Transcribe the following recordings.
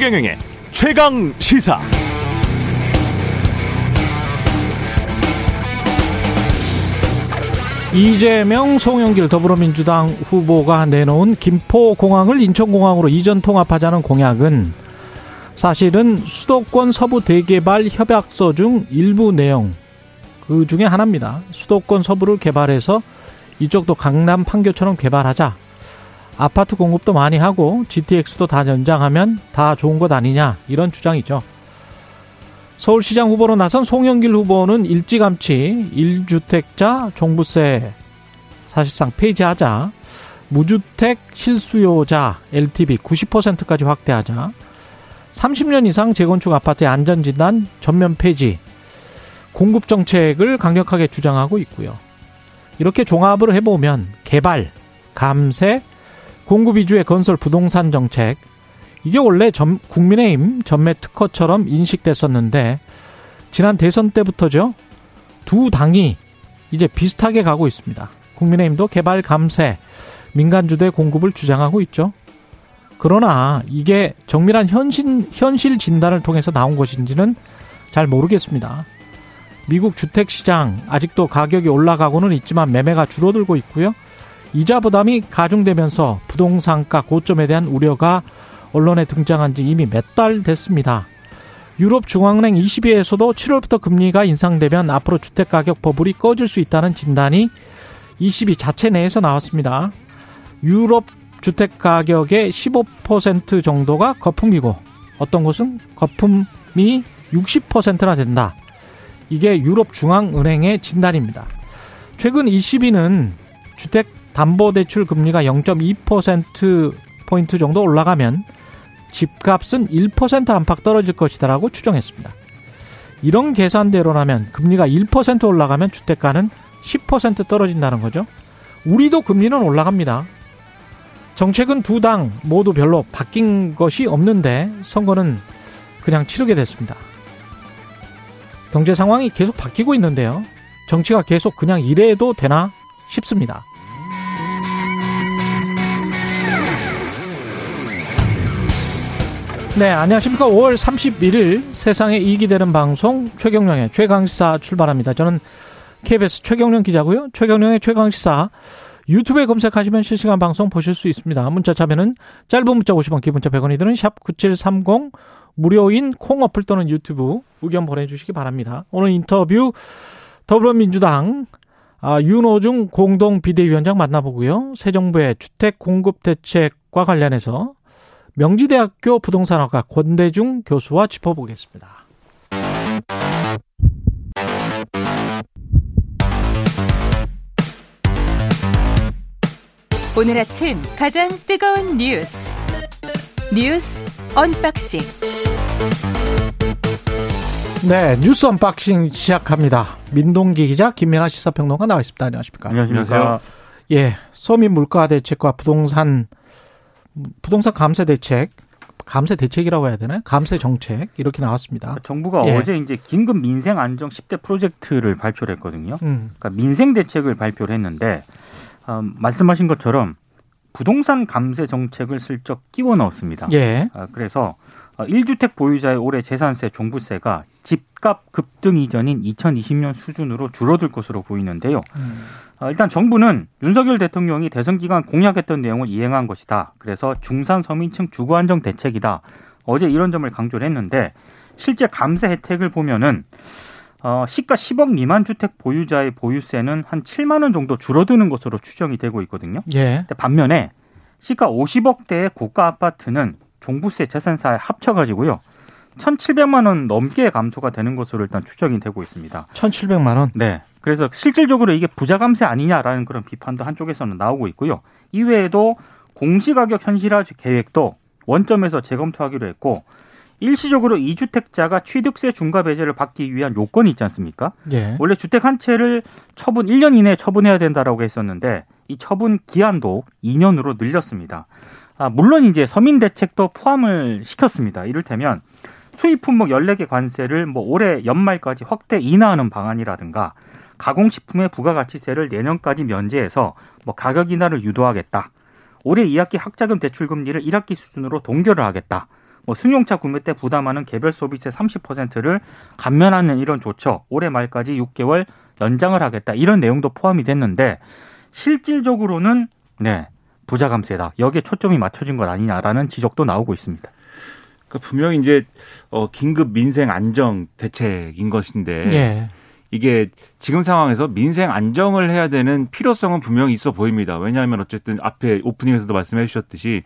최경영의 최강 시사. 이재명, 송영길 더불어민주당 후보가 내놓은 김포공항을 인천공항으로 이전 통합하자는 공약은 사실은 수도권 서부 대개발 협약서 중 일부 내용 그 중에 하나입니다. 수도권 서부를 개발해서 이쪽도 강남 판교처럼 개발하자. 아파트 공급도 많이 하고 GTX도 다 연장하면 다 좋은 것 아니냐 이런 주장이죠. 서울시장 후보로 나선 송영길 후보는 일찌감치 1주택자 종부세 사실상 폐지하자 무주택 실수요자 LTV 90%까지 확대하자 30년 이상 재건축 아파트의 안전진단 전면 폐지 공급 정책을 강력하게 주장하고 있고요. 이렇게 종합을 해보면 개발, 감세, 공급 위주의 건설 부동산 정책 이게 원래 전, 국민의힘 전매 특허처럼 인식됐었는데 지난 대선 때부터죠. 두 당이 이제 비슷하게 가고 있습니다. 국민의힘도 개발 감세, 민간주대 공급을 주장하고 있죠. 그러나 이게 정밀한 현실, 현실 진단을 통해서 나온 것인지는 잘 모르겠습니다. 미국 주택시장 아직도 가격이 올라가고는 있지만 매매가 줄어들고 있고요. 이자 부담이 가중되면서 부동산가 고점에 대한 우려가 언론에 등장한 지 이미 몇 달 됐습니다. 유럽 중앙은행 22에서도 7월부터 금리가 인상되면 앞으로 주택가격 버블이 꺼질 수 있다는 진단이 22 자체 내에서 나왔습니다. 유럽 주택가격의 15% 정도가 거품이고 어떤 곳은 거품이 60%나 된다. 이게 유럽 중앙은행의 진단입니다. 최근 22는 주택 담보대출 금리가 0.2%포인트 정도 올라가면 집값은 1% 안팎 떨어질 것이다라고 추정했습니다. 이런 계산대로라면 금리가 1% 올라가면 주택가는 10% 떨어진다는 거죠. 우리도 금리는 올라갑니다. 정책은 두 당 모두 별로 바뀐 것이 없는데 선거는 그냥 치르게 됐습니다. 경제 상황이 계속 바뀌고 있는데요. 정치가 계속 그냥 이래도 되나 싶습니다. 네, 안녕하십니까. 5월 31일 세상에 이익이 되는 방송 최경령의 최강시사 출발합니다. 저는 KBS 최경령 기자고요. 최경령의 최강시사 유튜브에 검색하시면 실시간 방송 보실 수 있습니다. 문자 참여는 짧은 문자 50원, 기본자 100원이 드는 샵 9730 무료인 콩 어플 또는 유튜브 의견 보내주시기 바랍니다. 오늘 인터뷰 더불어민주당 아, 윤호중 공동 비대위원장 만나보고요. 새 정부의 주택 공급 대책과 관련해서 명지대학교 부동산학과 권대중 교수와 짚어보겠습니다. 오늘 아침 가장 뜨거운 뉴스 뉴스 unboxing 네 뉴스 unboxing 시작합니다. 민동기 기자 김민아 시사평론가 나와 있습니다. 안녕하십니까? 안녕하십니까? 예, 서민 물가 대책과 부동산 부동산 감세 대책, 감세 대책이라고 해야 되나요? 감세 정책 이렇게 나왔습니다. 정부가 예. 어제 이제 긴급 민생 안정 10대 프로젝트를 발표를 했거든요. 음, 그러니까 민생 대책을 발표를 했는데 어, 말씀하신 것처럼 부동산 감세 정책을 슬쩍 끼워 넣었습니다. 예, 아, 그래서 어, 1주택 보유자의 올해 재산세, 종부세가 집값 급등 이전인 2020년 수준으로 줄어들 것으로 보이는데요. 음, 어, 일단 정부는 윤석열 대통령이 대선 기간 공약했던 내용을 이행한 것이다. 그래서 중산 서민층 주거 안정 대책이다. 어제 이런 점을 강조를 했는데 실제 감세 혜택을 보면은 어, 시가 10억 미만 주택 보유자의 보유세는 한 7만 원 정도 줄어드는 것으로 추정이 되고 있거든요. 예, 반면에 시가 50억대의 고가 아파트는 종부세 재산사에 합쳐가지고요. 1,700만 원 넘게 감소가 되는 것으로 일단 추정이 되고 있습니다. 1,700만 원. 네. 그래서 실질적으로 이게 부자 감세 아니냐라는 그런 비판도 한쪽에서는 나오고 있고요. 이외에도 공시가격 현실화 계획도 원점에서 재검토하기로 했고 일시적으로 이주택자가 취득세 중과 배제를 받기 위한 요건이 있지 않습니까? 예, 원래 주택 한 채를 처분 1년 이내에 처분해야 된다라고 했었는데 이 처분 기한도 2년으로 늘렸습니다. 아, 물론 이제 서민 대책도 포함을 시켰습니다. 이를테면 수입 품목 14개 관세를 뭐 올해 연말까지 확대 인하하는 방안이라든가 가공식품의 부가가치세를 내년까지 면제해서 뭐 가격 인하를 유도하겠다. 올해 2학기 학자금 대출 금리를 1학기 수준으로 동결을 하겠다. 뭐 승용차 구매 때 부담하는 개별 소비세 30%를 감면하는 이런 조처 올해 말까지 6개월 연장을 하겠다 이런 내용도 포함이 됐는데 실질적으로는 네 부자 감세다 여기에 초점이 맞춰진 것 아니냐라는 지적도 나오고 있습니다. 그러니까 분명히 이제 어 긴급 민생 안정 대책인 것인데 예. 이게 지금 상황에서 민생 안정을 해야 되는 필요성은 분명히 있어 보입니다. 왜냐하면 어쨌든 앞에 오프닝에서도 말씀해 주셨듯이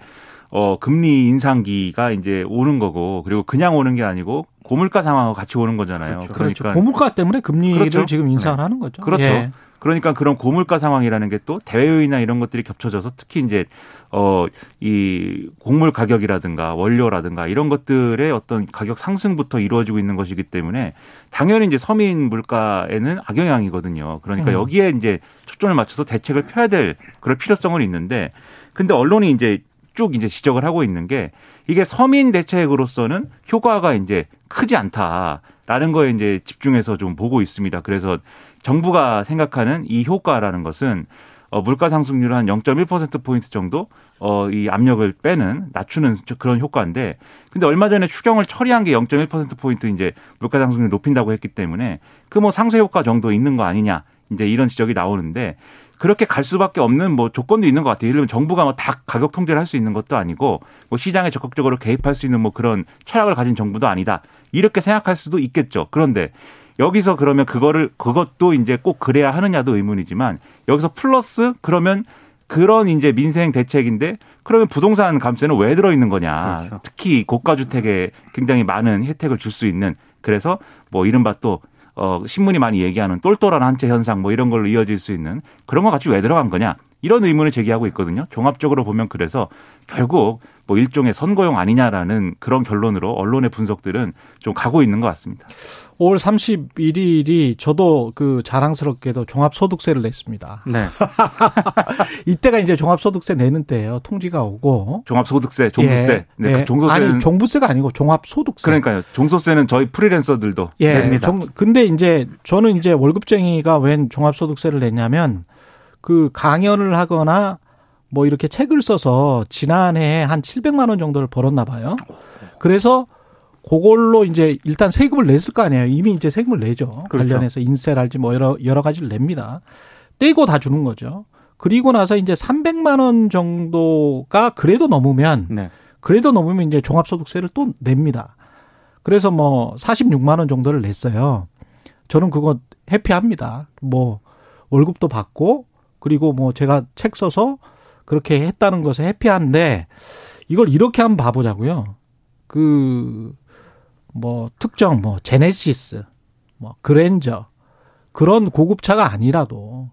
어 금리 인상기가 이제 오는 거고 그리고 그냥 오는 게 아니고 고물가 상황하고 같이 오는 거잖아요. 그렇죠. 그러니까 그렇죠. 고물가 때문에 금리를 그렇죠. 지금 인상을 네. 하는 거죠. 그렇죠. 예. 그러니까 그런 고물가 상황이라는 게 또 대외 요인이나 이런 것들이 겹쳐져서 특히 이제 어 이 곡물 가격이라든가 원료라든가 이런 것들의 어떤 가격 상승부터 이루어지고 있는 것이기 때문에 당연히 이제 서민 물가에는 악영향이거든요. 그러니까 음. 여기에 이제 초점을 맞춰서 대책을 펴야 될 그럴 필요성은 있는데 근데 언론이 이제 쭉 이제 지적을 하고 있는 게 이게 서민 대책으로서는 효과가 이제 크지 않다라는 거에 이제 집중해서 좀 보고 있습니다. 그래서 정부가 생각하는 이 효과라는 것은 어, 물가 상승률 한 0.1% 포인트 정도 어, 이 압력을 빼는 낮추는 그런 효과인데 근데 얼마 전에 추경을 처리한 게 0.1% 포인트 이제 물가 상승률 높인다고 했기 때문에 그 뭐 상쇄 효과 정도 있는 거 아니냐 이제 이런 지적이 나오는데 그렇게 갈 수밖에 없는 뭐 조건도 있는 것 같아요. 예를 들면 정부가 뭐 다 가격 통제를 할 수 있는 것도 아니고 뭐 시장에 적극적으로 개입할 수 있는 뭐 그런 철학을 가진 정부도 아니다. 이렇게 생각할 수도 있겠죠. 그런데 여기서 그러면 그거를 그것도 이제 꼭 그래야 하느냐도 의문이지만 여기서 플러스 그러면 그런 이제 민생 대책인데 그러면 부동산 감세는 왜 들어 있는 거냐. 그렇죠. 특히 고가 주택에 굉장히 많은 혜택을 줄 수 있는 그래서 뭐 이른바 또 어, 신문이 많이 얘기하는 똘똘한 한채 현상 뭐 이런 걸로 이어질 수 있는 그런 거 같이 왜 들어간 거냐 이런 의문을 제기하고 있거든요. 종합적으로 보면 그래서 결국 뭐 일종의 선거용 아니냐라는 그런 결론으로 언론의 분석들은 좀 가고 있는 것 같습니다. 5월 31일이 저도 그 자랑스럽게도 종합소득세를 냈습니다. 네. 이때가 이제 종합소득세 내는 때예요. 통지가 오고. 종합소득세, 종부세. 예. 네, 예. 종소세 아니 종부세가 아니고 종합소득세. 그러니까요. 종소세는 저희 프리랜서들도 예. 냅니다. 종, 근데 이제 저는 이제 월급쟁이가 웬 종합소득세를 냈냐면 그 강연을 하거나 뭐 이렇게 책을 써서 지난해 한 700만 원 정도를 벌었나 봐요. 그래서 그걸로 이제 일단 세금을 냈을 거 아니에요. 이미 이제 세금을 내죠. 그렇죠. 관련해서 인세랄지 뭐 여러 여러 가지를 냅니다. 떼고 다 주는 거죠. 그리고 나서 이제 300만 원 정도가 그래도 넘으면 네. 그래도 넘으면 이제 종합소득세를 또 냅니다. 그래서 뭐 46만 원 정도를 냈어요. 저는 그거 해피합니다. 뭐 월급도 받고 그리고 뭐 제가 책 써서 그렇게 했다는 것에 해피한데 이걸 이렇게 한번 봐보자고요. 그 뭐 특정 뭐 제네시스, 뭐 그랜저 그런 고급차가 아니라도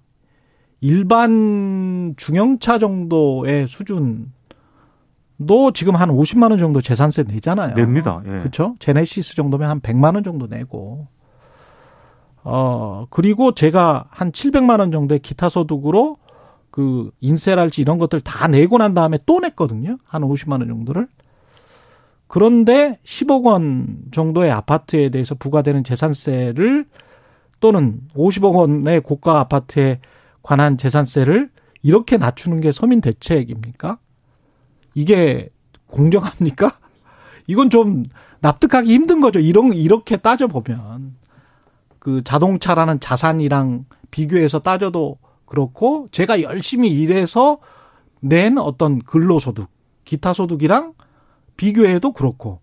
일반 중형차 정도의 수준도 지금 한 50만 원 정도 재산세 내잖아요. 냅니다. 예. 그렇죠? 제네시스 정도면 한 100만 원 정도 내고 어 그리고 제가 한 700만 원 정도의 기타 소득으로 그 인세랄지 이런 것들 다 내고 난 다음에 또 냈거든요. 한 50만 원 정도를. 그런데 10억 원 정도의 아파트에 대해서 부과되는 재산세를 또는 50억 원의 고가 아파트에 관한 재산세를 이렇게 낮추는 게 서민 대책입니까? 이게 공정합니까? 이건 좀 납득하기 힘든 거죠. 이런 이렇게 따져 보면 그 자동차라는 자산이랑 비교해서 따져도 그렇고 제가 열심히 일해서 낸 어떤 근로소득, 기타 소득이랑 비교해도 그렇고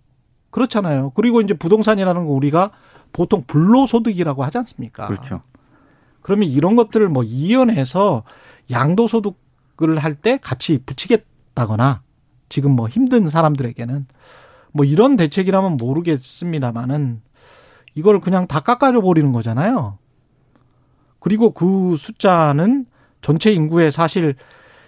그렇잖아요. 그리고 이제 부동산이라는 거 우리가 보통 불로소득이라고 하지 않습니까? 그렇죠. 그러면 이런 것들을 뭐 이연해서 양도소득을 할 때 같이 붙이겠다거나 지금 뭐 힘든 사람들에게는 뭐 이런 대책이라면 모르겠습니다만은 이걸 그냥 다 깎아줘 버리는 거잖아요. 그리고 그 숫자는 전체 인구의 사실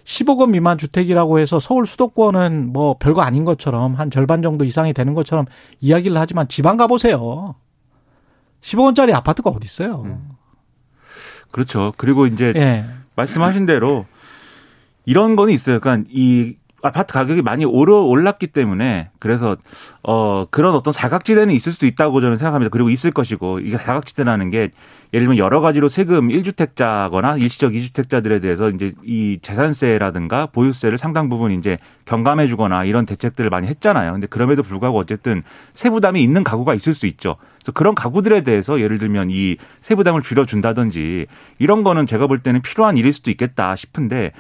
15억 원 미만 주택이라고 해서 서울 수도권은 뭐 별거 아닌 것처럼 한 절반 정도 이상이 되는 것처럼 이야기를 하지만 지방 가보세요. 10억 원짜리 아파트가 어디 있어요? 음. 그렇죠. 그리고 이제 예. 말씀하신 대로 이런 거는 있어요. 그러니까 이 아파트 가격이 많이 오르 올랐기 때문에 그래서 어 그런 어떤 사각지대는 있을 수 있다고 저는 생각합니다. 그리고 있을 것이고 이게 사각지대라는 게 예를 들면 여러 가지로 세금 1주택자거나 일시적 2주택자들에 대해서 이제 이 재산세라든가 보유세를 상당 부분 이제 경감해 주거나 이런 대책들을 많이 했잖아요. 근데 그럼에도 불구하고 어쨌든 세부담이 있는 가구가 있을 수 있죠. 그래서 그런 가구들에 대해서 예를 들면 이 세부담을 줄여 준다든지 이런 거는 제가 볼 때는 필요한 일일 수도 있겠다 싶은데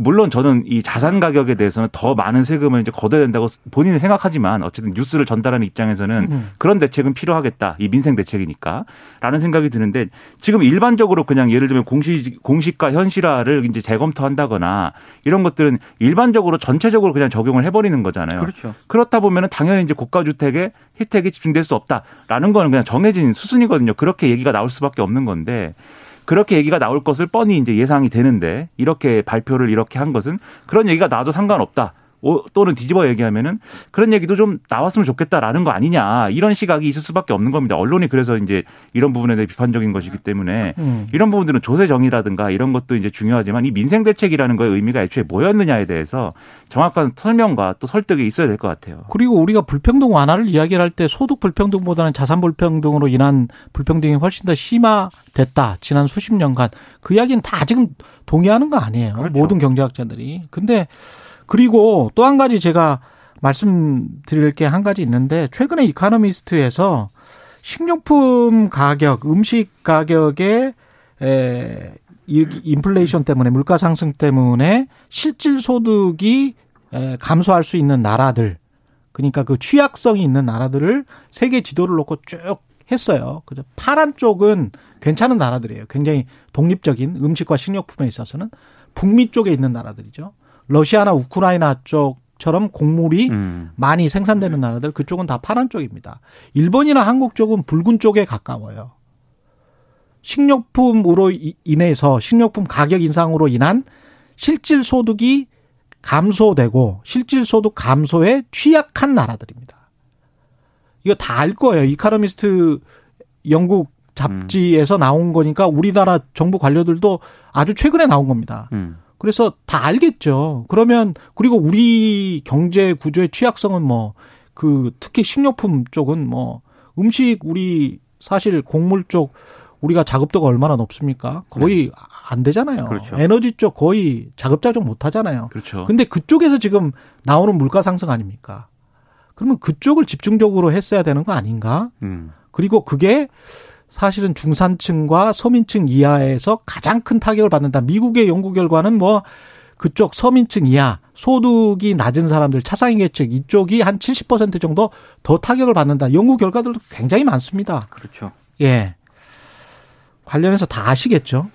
물론 저는 이 자산 가격에 대해서는 더 많은 세금을 이제 걷어야 된다고 본인은 생각하지만 어쨌든 뉴스를 전달하는 입장에서는 음. 그런 대책은 필요하겠다. 이 민생 대책이니까. 라는 생각이 드는데 지금 일반적으로 그냥 예를 들면 공시, 공시가 현실화를 이제 재검토한다거나 이런 것들은 일반적으로 전체적으로 그냥 적용을 해버리는 거잖아요. 그렇죠. 그렇다 보면은 당연히 이제 고가주택에 혜택이 집중될 수 없다라는 거는 그냥 정해진 수순이거든요. 그렇게 얘기가 나올 수밖에 없는 건데 그렇게 얘기가 나올 것을 뻔히 이제 예상이 되는데 이렇게 발표를 이렇게 한 것은 그런 얘기가 나도 상관없다. 또는 뒤집어 얘기하면은 그런 얘기도 좀 나왔으면 좋겠다라는 거 아니냐 이런 시각이 있을 수밖에 없는 겁니다. 언론이 그래서 이제 이런 부분에 대해 비판적인 것이기 때문에 음. 이런 부분들은 조세 정의라든가 이런 것도 이제 중요하지만 이 민생 대책이라는 거의 의미가 애초에 뭐였느냐에 대해서 정확한 설명과 또 설득이 있어야 될 것 같아요. 그리고 우리가 불평등 완화를 이야기를 할 때 소득 불평등보다는 자산 불평등으로 인한 불평등이 훨씬 더 심화됐다. 지난 수십 년간 그 이야기는 다 지금 동의하는 거 아니에요. 그렇죠. 모든 경제학자들이. 근데 그리고 또 한 가지 제가 말씀드릴 게 한 가지 있는데 최근에 이카노미스트에서 식료품 가격, 음식 가격의 에 인플레이션 때문에 물가 상승 때문에 실질 소득이 감소할 수 있는 나라들 그러니까 그 취약성이 있는 나라들을 세계 지도를 놓고 쭉 했어요. 그죠? 파란 쪽은 괜찮은 나라들이에요. 굉장히 독립적인 음식과 식료품에 있어서는 북미 쪽에 있는 나라들이죠. 러시아나 우크라이나 쪽처럼 곡물이 음. 많이 생산되는 나라들 그쪽은 다 파란 쪽입니다. 일본이나 한국 쪽은 붉은 쪽에 가까워요. 식료품으로 인해서 식료품 가격 인상으로 인한 실질 소득이 감소되고 실질 소득 감소에 취약한 나라들입니다. 이거 다 알 거예요. 이카노미스트 영국 잡지에서 음. 나온 거니까 우리나라 정부 관료들도 아주 최근에 나온 겁니다. 음. 그래서 다 알겠죠. 그러면 그리고 우리 경제 구조의 취약성은 뭐 그 특히 식료품 쪽은 뭐 음식 우리 사실 곡물 쪽 우리가 자급도가 얼마나 높습니까? 거의 네. 안 되잖아요. 그렇죠. 에너지 쪽 거의 자급자족 못 하잖아요. 그렇죠. 근데 그쪽에서 지금 나오는 물가 상승 아닙니까? 그러면 그쪽을 집중적으로 했어야 되는 거 아닌가? 음. 그리고 그게 사실은 중산층과 서민층 이하에서 가장 큰 타격을 받는다. 미국의 연구 결과는 뭐 그쪽 서민층 이하 소득이 낮은 사람들 차상위 계층 이쪽이 한 70% 정도 더 타격을 받는다. 연구 결과들도 굉장히 많습니다. 그렇죠. 예. 관련해서 다 아시겠죠?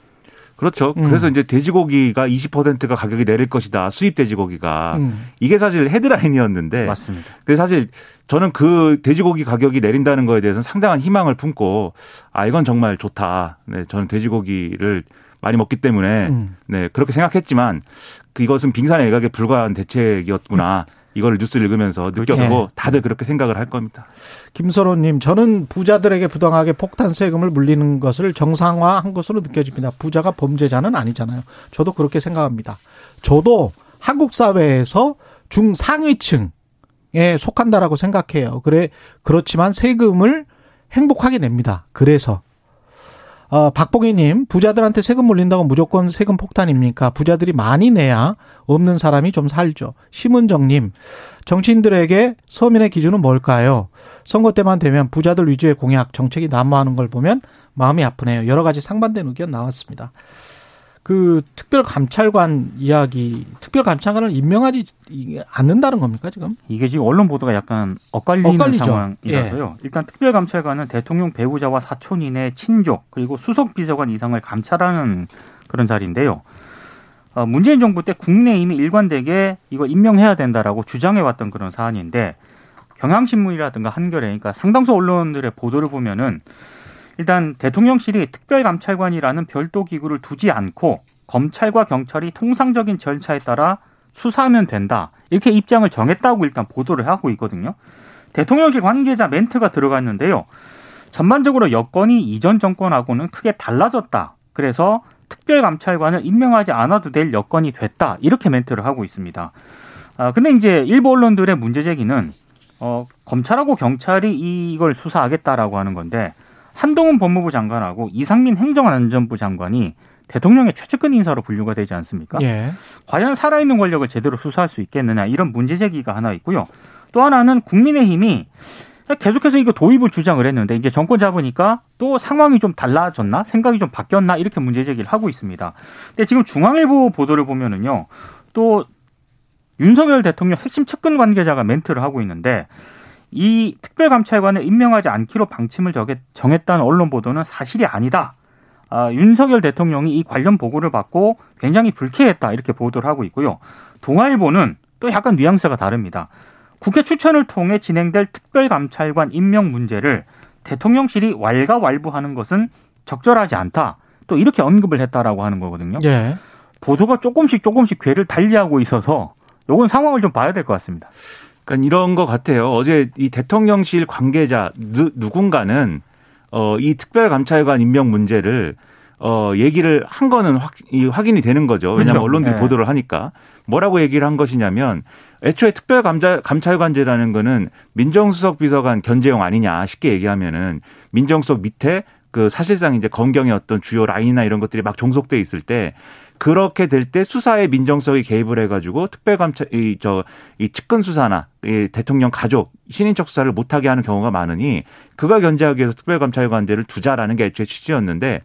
그렇죠. 음. 그래서 이제 돼지고기가 20%가 가격이 내릴 것이다. 수입 돼지고기가. 음. 이게 사실 헤드라인이었는데. 맞습니다. 근데 사실 저는 그 돼지고기 가격이 내린다는 거에 대해서는 상당한 희망을 품고 아 이건 정말 좋다. 네, 저는 돼지고기를 많이 먹기 때문에 음. 네 그렇게 생각했지만 그것은 빙산의 일각에 불과한 대책이었구나. 음. 이걸 뉴스 읽으면서 느꼈고 네. 다들 그렇게 생각을 할 겁니다. 김선호님, 저는 부자들에게 부당하게 폭탄 세금을 물리는 것을 정상화한 것으로 느껴집니다. 부자가 범죄자는 아니잖아요. 저도 그렇게 생각합니다. 저도 한국 사회에서 중상위층 에 속한다라고 생각해요. 그래 그렇지만 세금을 행복하게 냅니다. 그래서 어, 박봉희님, 부자들한테 세금 물린다고 무조건 세금 폭탄입니까? 부자들이 많이 내야 없는 사람이 좀 살죠. 심은정님, 정치인들에게 서민의 기준은 뭘까요? 선거 때만 되면 부자들 위주의 공약, 정책이 난무하는 걸 보면 마음이 아프네요. 여러 가지 상반된 의견 나왔습니다. 그 특별감찰관 이야기, 특별감찰관을 임명하지 않는다는 겁니까 지금? 이게 지금 언론 보도가 약간 엇갈리는 엇갈리죠. 상황이라서요. 예. 일단 특별감찰관은 대통령 배우자와 사촌인의 친족 그리고 수석 비서관 이상을 감찰하는 그런 자리인데요. 어, 문재인 정부 때 국내 이미 일관되게 이거 임명해야 된다라고 주장해왔던 그런 사안인데 경향신문이라든가 한겨레, 그러니까 상당수 언론들의 보도를 보면은 일단 대통령실이 특별감찰관이라는 별도 기구를 두지 않고 검찰과 경찰이 통상적인 절차에 따라 수사하면 된다. 이렇게 입장을 정했다고 일단 보도를 하고 있거든요. 대통령실 관계자 멘트가 들어갔는데요. 전반적으로 여건이 이전 정권하고는 크게 달라졌다. 그래서 특별감찰관을 임명하지 않아도 될 여건이 됐다. 이렇게 멘트를 하고 있습니다. 아, 근데 이제 일부 언론들의 문제 제기는 어, 검찰하고 경찰이 이걸 수사하겠다라고 하는 건데 한동훈 법무부 장관하고 이상민 행정안전부 장관이 대통령의 최측근 인사로 분류가 되지 않습니까? 예. 과연 살아있는 권력을 제대로 수사할 수 있겠느냐 이런 문제 제기가 하나 있고요. 또 하나는 국민의힘이 계속해서 이거 도입을 주장을 했는데 이제 정권 잡으니까 또 상황이 좀 달라졌나 생각이 좀 바뀌었나 이렇게 문제 제기를 하고 있습니다. 근데 지금 중앙일보 보도를 보면은요 또 윤석열 대통령 핵심 측근 관계자가 멘트를 하고 있는데 이 특별감찰관을 임명하지 않기로 방침을 정했다는 언론 보도는 사실이 아니다. 아, 윤석열 대통령이 이 관련 보고를 받고 굉장히 불쾌했다 이렇게 보도를 하고 있고요. 동아일보는 또 약간 뉘앙스가 다릅니다. 국회 추천을 통해 진행될 특별감찰관 임명 문제를 대통령실이 왈가왈부하는 것은 적절하지 않다. 또 이렇게 언급을 했다라고 하는 거거든요. 예. 보도가 조금씩 조금씩 궤를 달리하고 있어서 요건 상황을 좀 봐야 될 것 같습니다. 그러니까 이런 것 같아요. 어제 이 대통령실 관계자 누, 누군가는 어, 이 특별감찰관 임명 문제를 어, 얘기를 한 거는 확, 이, 확인이 되는 거죠. 왜냐하면 그렇죠. 언론들이 네. 보도를 하니까. 뭐라고 얘기를 한 것이냐면 애초에 특별감찰관제라는 거는 민정수석 비서관 견제용 아니냐 쉽게 얘기하면은 민정수석 밑에 그 사실상 이제 검경의 어떤 주요 라인이나 이런 것들이 막 종속돼 있을 때 그렇게 될 때 수사에 민정수석이 개입을 해가지고 특별감찰 이 저 이 측근 수사나 이 대통령 가족 신인척 수사를 못하게 하는 경우가 많으니 그걸 견제하기 위해서 특별감찰관제를 두자라는 게 애초에 취지였는데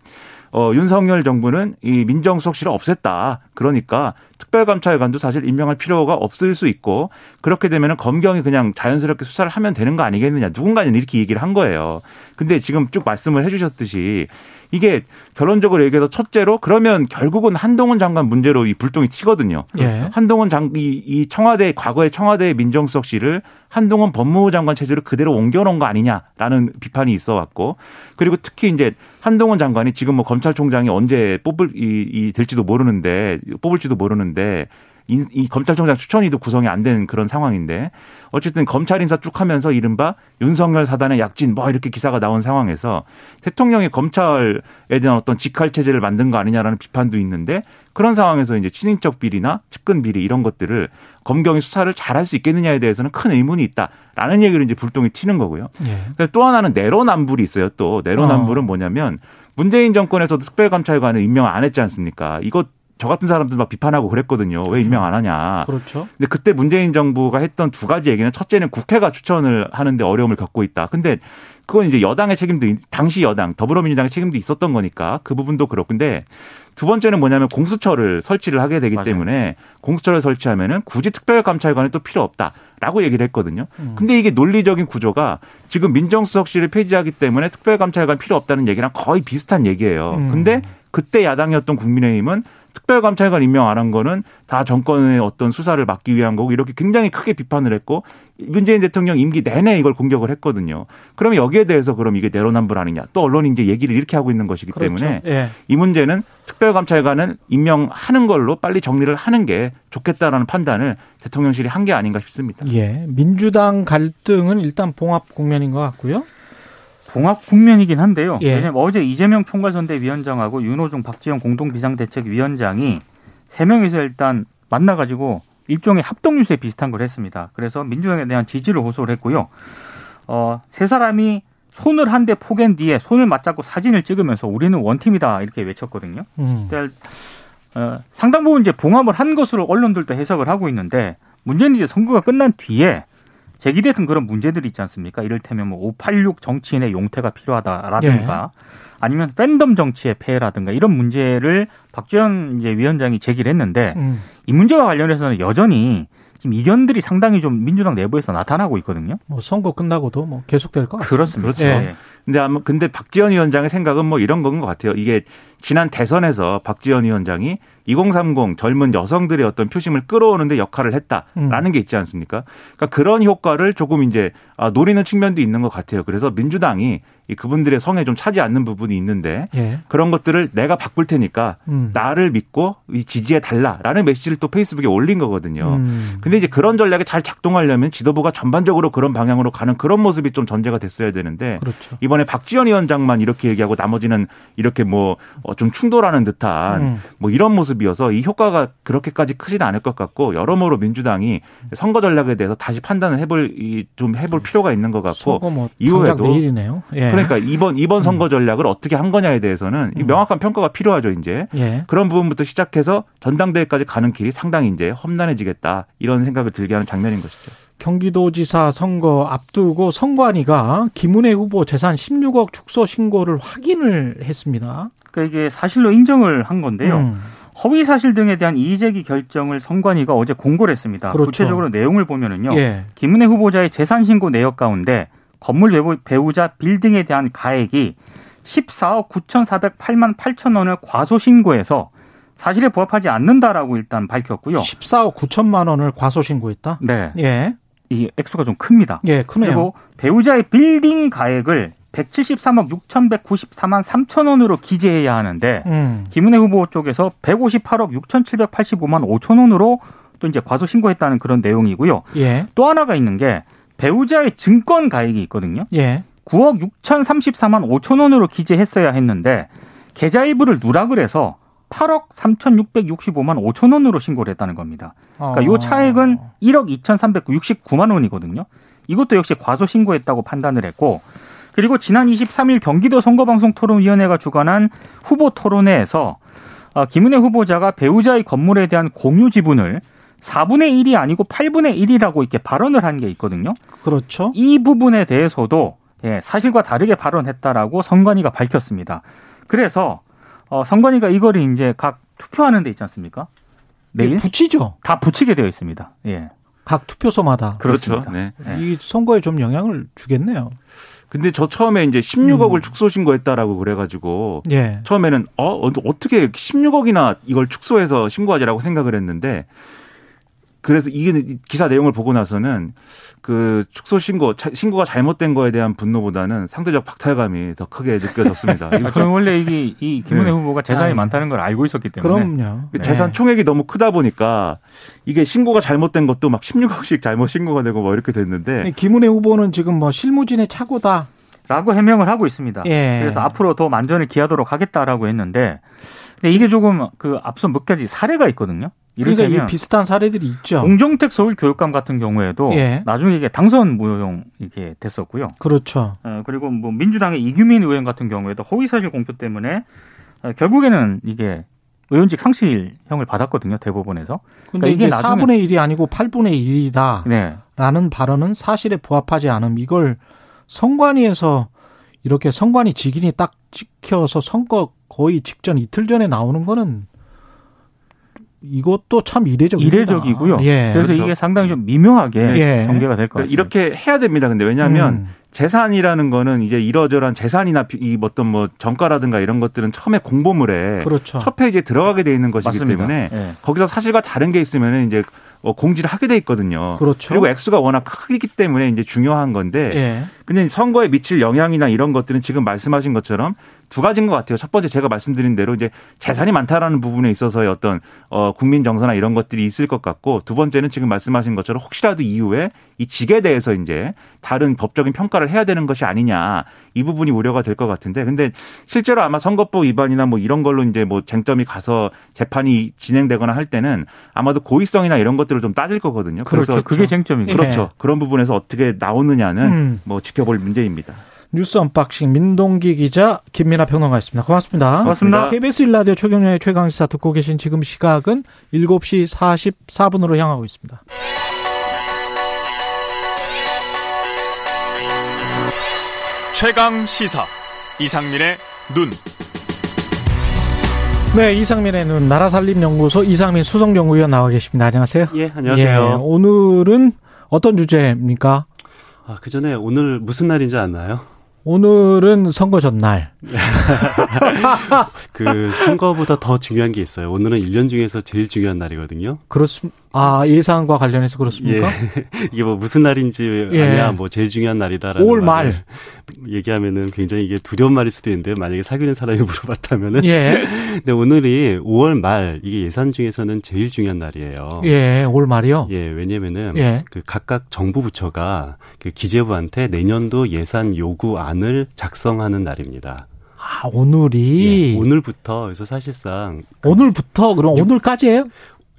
어, 윤석열 정부는 이 민정수석실을 없앴다. 그러니까 특별감찰관도 사실 임명할 필요가 없을 수 있고 그렇게 되면은 검경이 그냥 자연스럽게 수사를 하면 되는 거 아니겠느냐. 누군가는 이렇게 얘기를 한 거예요. 근데 지금 쭉 말씀을 해 주셨듯이 이게 결론적으로 얘기해서 첫째로 그러면 결국은 한동훈 장관 문제로 이 불똥이 튀거든요. 예. 한동훈 장, 이, 이 청와대, 과거의 청와대 민정수석실을 한동훈 법무부 장관 체제로 그대로 옮겨놓은 거 아니냐라는 비판이 있어 왔고 그리고 특히 이제 한동훈 장관이 지금 뭐 검찰총장이 언제 뽑을 이, 이 될지도 모르는데 뽑을지도 모르는 데 이, 이 검찰총장 추천위도 구성이 안 된 그런 상황인데 어쨌든 검찰 인사 쭉 하면서 이른바 윤석열 사단의 약진 뭐 이렇게 기사가 나온 상황에서 대통령이 검찰에 대한 어떤 직할 체제를 만든 거 아니냐라는 비판도 있는데 그런 상황에서 이제 친인척 비리나 측근 비리 이런 것들을 검경이 수사를 잘할 수 있겠느냐에 대해서는 큰 의문이 있다라는 얘기를 이제 불똥이 튀는 거고요. 예. 또 하나는 내로남불이 있어요. 또 내로남불은 뭐냐면 문재인 정권에서도 특별감찰관을 임명 안 했지 않습니까? 이거 저 같은 사람들 막 비판하고 그랬거든요. 왜 임명 안 하냐. 그렇죠. 근데 그때 문재인 정부가 했던 두 가지 얘기는 첫째는 국회가 추천을 하는데 어려움을 겪고 있다. 근데 그건 이제 여당의 책임도 있- 당시 여당 더불어민주당의 책임도 있었던 거니까 그 부분도 그렇고 근데 두 번째는 뭐냐면 공수처를 설치를 하게 되기 맞아요. 때문에 공수처를 설치하면은 굳이 특별감찰관이 또 필요 없다라고 얘기를 했거든요. 음. 근데 이게 논리적인 구조가 지금 민정수석실을 폐지하기 때문에 특별감찰관 필요 없다는 얘기랑 거의 비슷한 얘기예요. 음. 근데 그때 야당이었던 국민의힘은 특별감찰관 임명 안 한 거는 다 정권의 어떤 수사를 막기 위한 거고 이렇게 굉장히 크게 비판을 했고 문재인 대통령 임기 내내 이걸 공격을 했거든요. 그럼 여기에 대해서 그럼 이게 내로남불 아니냐? 또 언론이 이제 얘기를 이렇게 하고 있는 것이기 그렇죠. 때문에 예. 이 문제는 특별감찰관은 임명하는 걸로 빨리 정리를 하는 게 좋겠다라는 판단을 대통령실이 한 게 아닌가 싶습니다. 예. 민주당 갈등은 일단 봉합 국면인 것 같고요. 봉합 국면이긴 한데요. 예. 왜냐면 어제 이재명 총괄선대위원장하고 윤호중 박지원 공동비상대책위원장이 세 명이서 일단 만나가지고 일종의 합동 유세 비슷한 걸 했습니다. 그래서 민주당에 대한 지지를 호소를 했고요. 어, 세 사람이 손을 한 대 포갠 뒤에 손을 맞잡고 사진을 찍으면서 우리는 원팀이다 이렇게 외쳤거든요. 음. 그러니까 어, 상당 부분 이제 봉합을 한 것으로 언론들도 해석을 하고 있는데 문제는 이제 선거가 끝난 뒤에 제기됐던 그런 문제들이 있지 않습니까? 이를테면 뭐 586 정치인의 용태가 필요하다라든가 아니면 팬덤 정치의 폐해라든가 이런 문제를 박지원 이제 위원장이 제기를 했는데 음. 이 문제와 관련해서는 여전히 지금 이견들이 상당히 좀 민주당 내부에서 나타나고 있거든요. 뭐 선거 끝나고도 뭐 계속될 것 같아요. 그렇습니다. 그렇죠. 예. 근데 아마 근데 박지원 위원장의 생각은 뭐 이런 건 것 같아요. 이게 지난 대선에서 박지원 위원장이 2030 젊은 여성들의 어떤 표심을 끌어오는데 역할을 했다라는 게 있지 않습니까? 그러니까 그런 효과를 조금 이제 아, 노리는 측면도 있는 것 같아요. 그래서 민주당이 이 그분들의 성에 좀 차지 않는 부분이 있는데 예. 그런 것들을 내가 바꿀 테니까 음. 나를 믿고 이 지지해 달라라는 메시지를 또 페이스북에 올린 거거든요. 음. 근데 이제 그런 전략이 잘 작동하려면 지도부가 전반적으로 그런 방향으로 가는 그런 모습이 좀 전제가 됐어야 되는데 그렇죠. 이번 에 박지원 위원장만 이렇게 얘기하고 나머지는 이렇게 뭐 좀 충돌하는 듯한 음. 뭐 이런 모습이어서 이 효과가 그렇게까지 크지는 않을 것 같고 여러모로 민주당이 선거 전략에 대해서 다시 판단을 해볼 이 좀 해볼 필요가 있는 것 같고 뭐 이후에도 내일이네요. 예. 그러니까 이번 이번 선거 전략을 어떻게 한 거냐에 대해서는 이 명확한 평가가 필요하죠 이제 예. 그런 부분부터 시작해서 전당대회까지 가는 길이 상당히 이제 험난해지겠다 이런 생각을 들게 하는 장면인 것이죠. 경기도지사 선거 앞두고 선관위가 김은혜 후보 재산 16억 축소 신고를 확인을 했습니다. 그러니까 이게 사실로 인정을 한 건데요. 음. 허위 사실 등에 대한 이의제기 결정을 선관위가 어제 공고를 했습니다. 그렇죠. 구체적으로 내용을 보면은요. 예. 김은혜 후보자의 재산 신고 내역 가운데 건물 배우, 배우자 빌딩에 대한 가액이 14억 9,408만 8천 원을 과소 신고해서 사실에 부합하지 않는다라고 일단 밝혔고요. 14억 9천만 원을 과소 신고했다. 네. 예. 이 액수가 좀 큽니다. 예, 크네요. 그리고 배우자의 빌딩 가액을 173억 6,194만 3천 원으로 기재해야 하는데 음. 김은혜 후보 쪽에서 158억 6,785만 5천 원으로 또 이제 과소 신고했다는 그런 내용이고요. 예. 또 하나가 있는 게 배우자의 증권 가액이 있거든요. 예. 9억 6,034만 5천 원으로 기재했어야 했는데 계좌 일부를 누락을 해서 8억 3,665만 5천 원으로 신고를 했다는 겁니다. 그러니까 어. 요 차액은 1억 2,369만 원이거든요. 이것도 역시 과소 신고했다고 판단을 했고 그리고 지난 23일 경기도 선거방송토론위원회가 주관한 후보 토론회에서 어, 김은혜 후보자가 배우자의 건물에 대한 공유 지분을 4분의 1이 아니고 8분의 1이라고 이렇게 발언을 한 게 있거든요. 그렇죠. 이 부분에 대해서도 예, 사실과 다르게 발언했다라고 선관위가 밝혔습니다. 그래서 어, 선관위가 이거를 이제 각 투표하는 데 있지 않습니까? 내일 예, 붙이죠. 다 붙이게 되어 있습니다. 예. 각 투표소마다. 그렇습니다. 네. 네. 이 선거에 좀 영향을 주겠네요. 근데 저 처음에 이제 16억을 음. 축소 신고했다라고 그래가지고 예. 처음에는 어 어, 어떻게 16억이나 이걸 축소해서 신고하지라고 생각을 했는데 그래서 이게 기사 내용을 보고 나서는 그 축소 신고 차- 신고가 잘못된 거에 대한 분노보다는 상대적 박탈감이 더 크게 느껴졌습니다. 아, 저는 원래 이게 이 김은혜 네. 후보가 재산이 아유. 많다는 걸 알고 있었기 때문에 그럼요. 그 재산 네. 총액이 너무 크다 보니까 이게 신고가 잘못된 것도 막 16억씩 잘못 신고가 되고 뭐 이렇게 됐는데 네, 김은혜 후보는 지금 뭐 실무진의 착오다. 라고 해명을 하고 있습니다. 예. 그래서 앞으로 더 만전을 기하도록 하겠다라고 했는데 근데 이게 조금 그 앞서 몇 가지 사례가 있거든요. 그러니까 이 비슷한 사례들이 있죠. 공정택 서울 교육감 같은 경우에도 예. 나중에 이게 당선 무효용 이게 됐었고요. 그렇죠. 어, 그리고 뭐 민주당의 이규민 의원 같은 경우에도 허위 사실 공표 때문에 어, 결국에는 이게 의원직 상실형을 받았거든요 대법원에서. 근데 그러니까 이게 나중에- 4분의 1이 아니고 8분의 1이다. 네. 라는 발언은 사실에 부합하지 않음. 이걸 선관위에서 이렇게 선관위 직인이 딱 찍혀서 선거 거의 직전 이틀 전에 나오는 거는 이것도 참 이례적입니다. 이례적이고요. 예. 그래서 그렇죠. 이게 상당히 좀 미묘하게 예. 전개가 될것 그러니까 같습니다. 이렇게 해야 됩니다. 근데 왜냐하면 음. 재산이라는 거는 이제 이러저러한 재산이나 비- 이 어떤 뭐 정가라든가 이런 것들은 처음에 공보물에 그렇죠. 첫 페이지에 들어가게 돼 있는 것이기 맞습니다. 때문에 예. 거기서 사실과 다른 게 있으면 이제 어, 공지를 하게 돼 있거든요. 그렇죠. 리고 액수가 워낙 크기 때문에 이제 중요한 건데 예. 근데 선거에 미칠 영향이나 이런 것들은 지금 말씀하신 것처럼 두 가지인 것 같아요. 첫 번째 제가 말씀드린 대로 이제 재산이 많다라는 부분에 있어서의 어떤 어 국민 정서나 이런 것들이 있을 것 같고 두 번째는 지금 말씀하신 것처럼 혹시라도 이후에 이 직에 대해서 이제 다른 법적인 평가를 해야 되는 것이 아니냐 이 부분이 우려가 될 것 같은데 근데 실제로 아마 선거법 위반이나 뭐 이런 걸로 이제 뭐 쟁점이 가서 재판이 진행되거나 할 때는 아마도 고의성이나 이런 것들을 좀 따질 거거든요. 그렇죠. 그래서 그게 쟁점이고. 예. 그렇죠. 그런 부분에서 어떻게 나오느냐는 음. 뭐 지켜볼 문제입니다. 뉴스 unboxing 민동기 기자 김민아 평론가였습니다. 고맙습니다. 고맙습니다. KBS 일라디오 최경영의 최강시사 듣고 계신 지금 시각은 7시 44분으로 향하고 있습니다. 최강 시사 이상민의 눈. 네, 이상민의 눈 나라 살림 연구소 이상민 수석 연구위원 나와 계십니다. 안녕하세요. 예, 안녕하세요. 예, 오늘은 어떤 주제입니까? 아, 그 전에 오늘 무슨 날인지 아나요? 오늘은 선거 전날. 그 선거보다 더 중요한 게 있어요. 오늘은 1년 중에서 제일 중요한 날이거든요. 그렇습 아, 예산과 관련해서 그렇습니까? 예. 이게 뭐 무슨 날인지 예. 아니야, 뭐 제일 중요한 날이다라는 5월 말을 말. 얘기하면은 굉장히 이게 두려운 말일 수도 있는데 만약에 사귀는 사람이 물어봤다면은 예. 근데 오늘이 5월 말 이게 예산 중에서는 제일 중요한 날이에요. 예, 5월 말이요? 예, 왜냐면은 예. 그 각각 정부 부처가 그 기재부한테 내년도 예산 요구안을 작성하는 날입니다. 아, 오늘이. 예, 오늘부터 그래서 사실상 오늘부터, 그럼 오늘까지예요 예,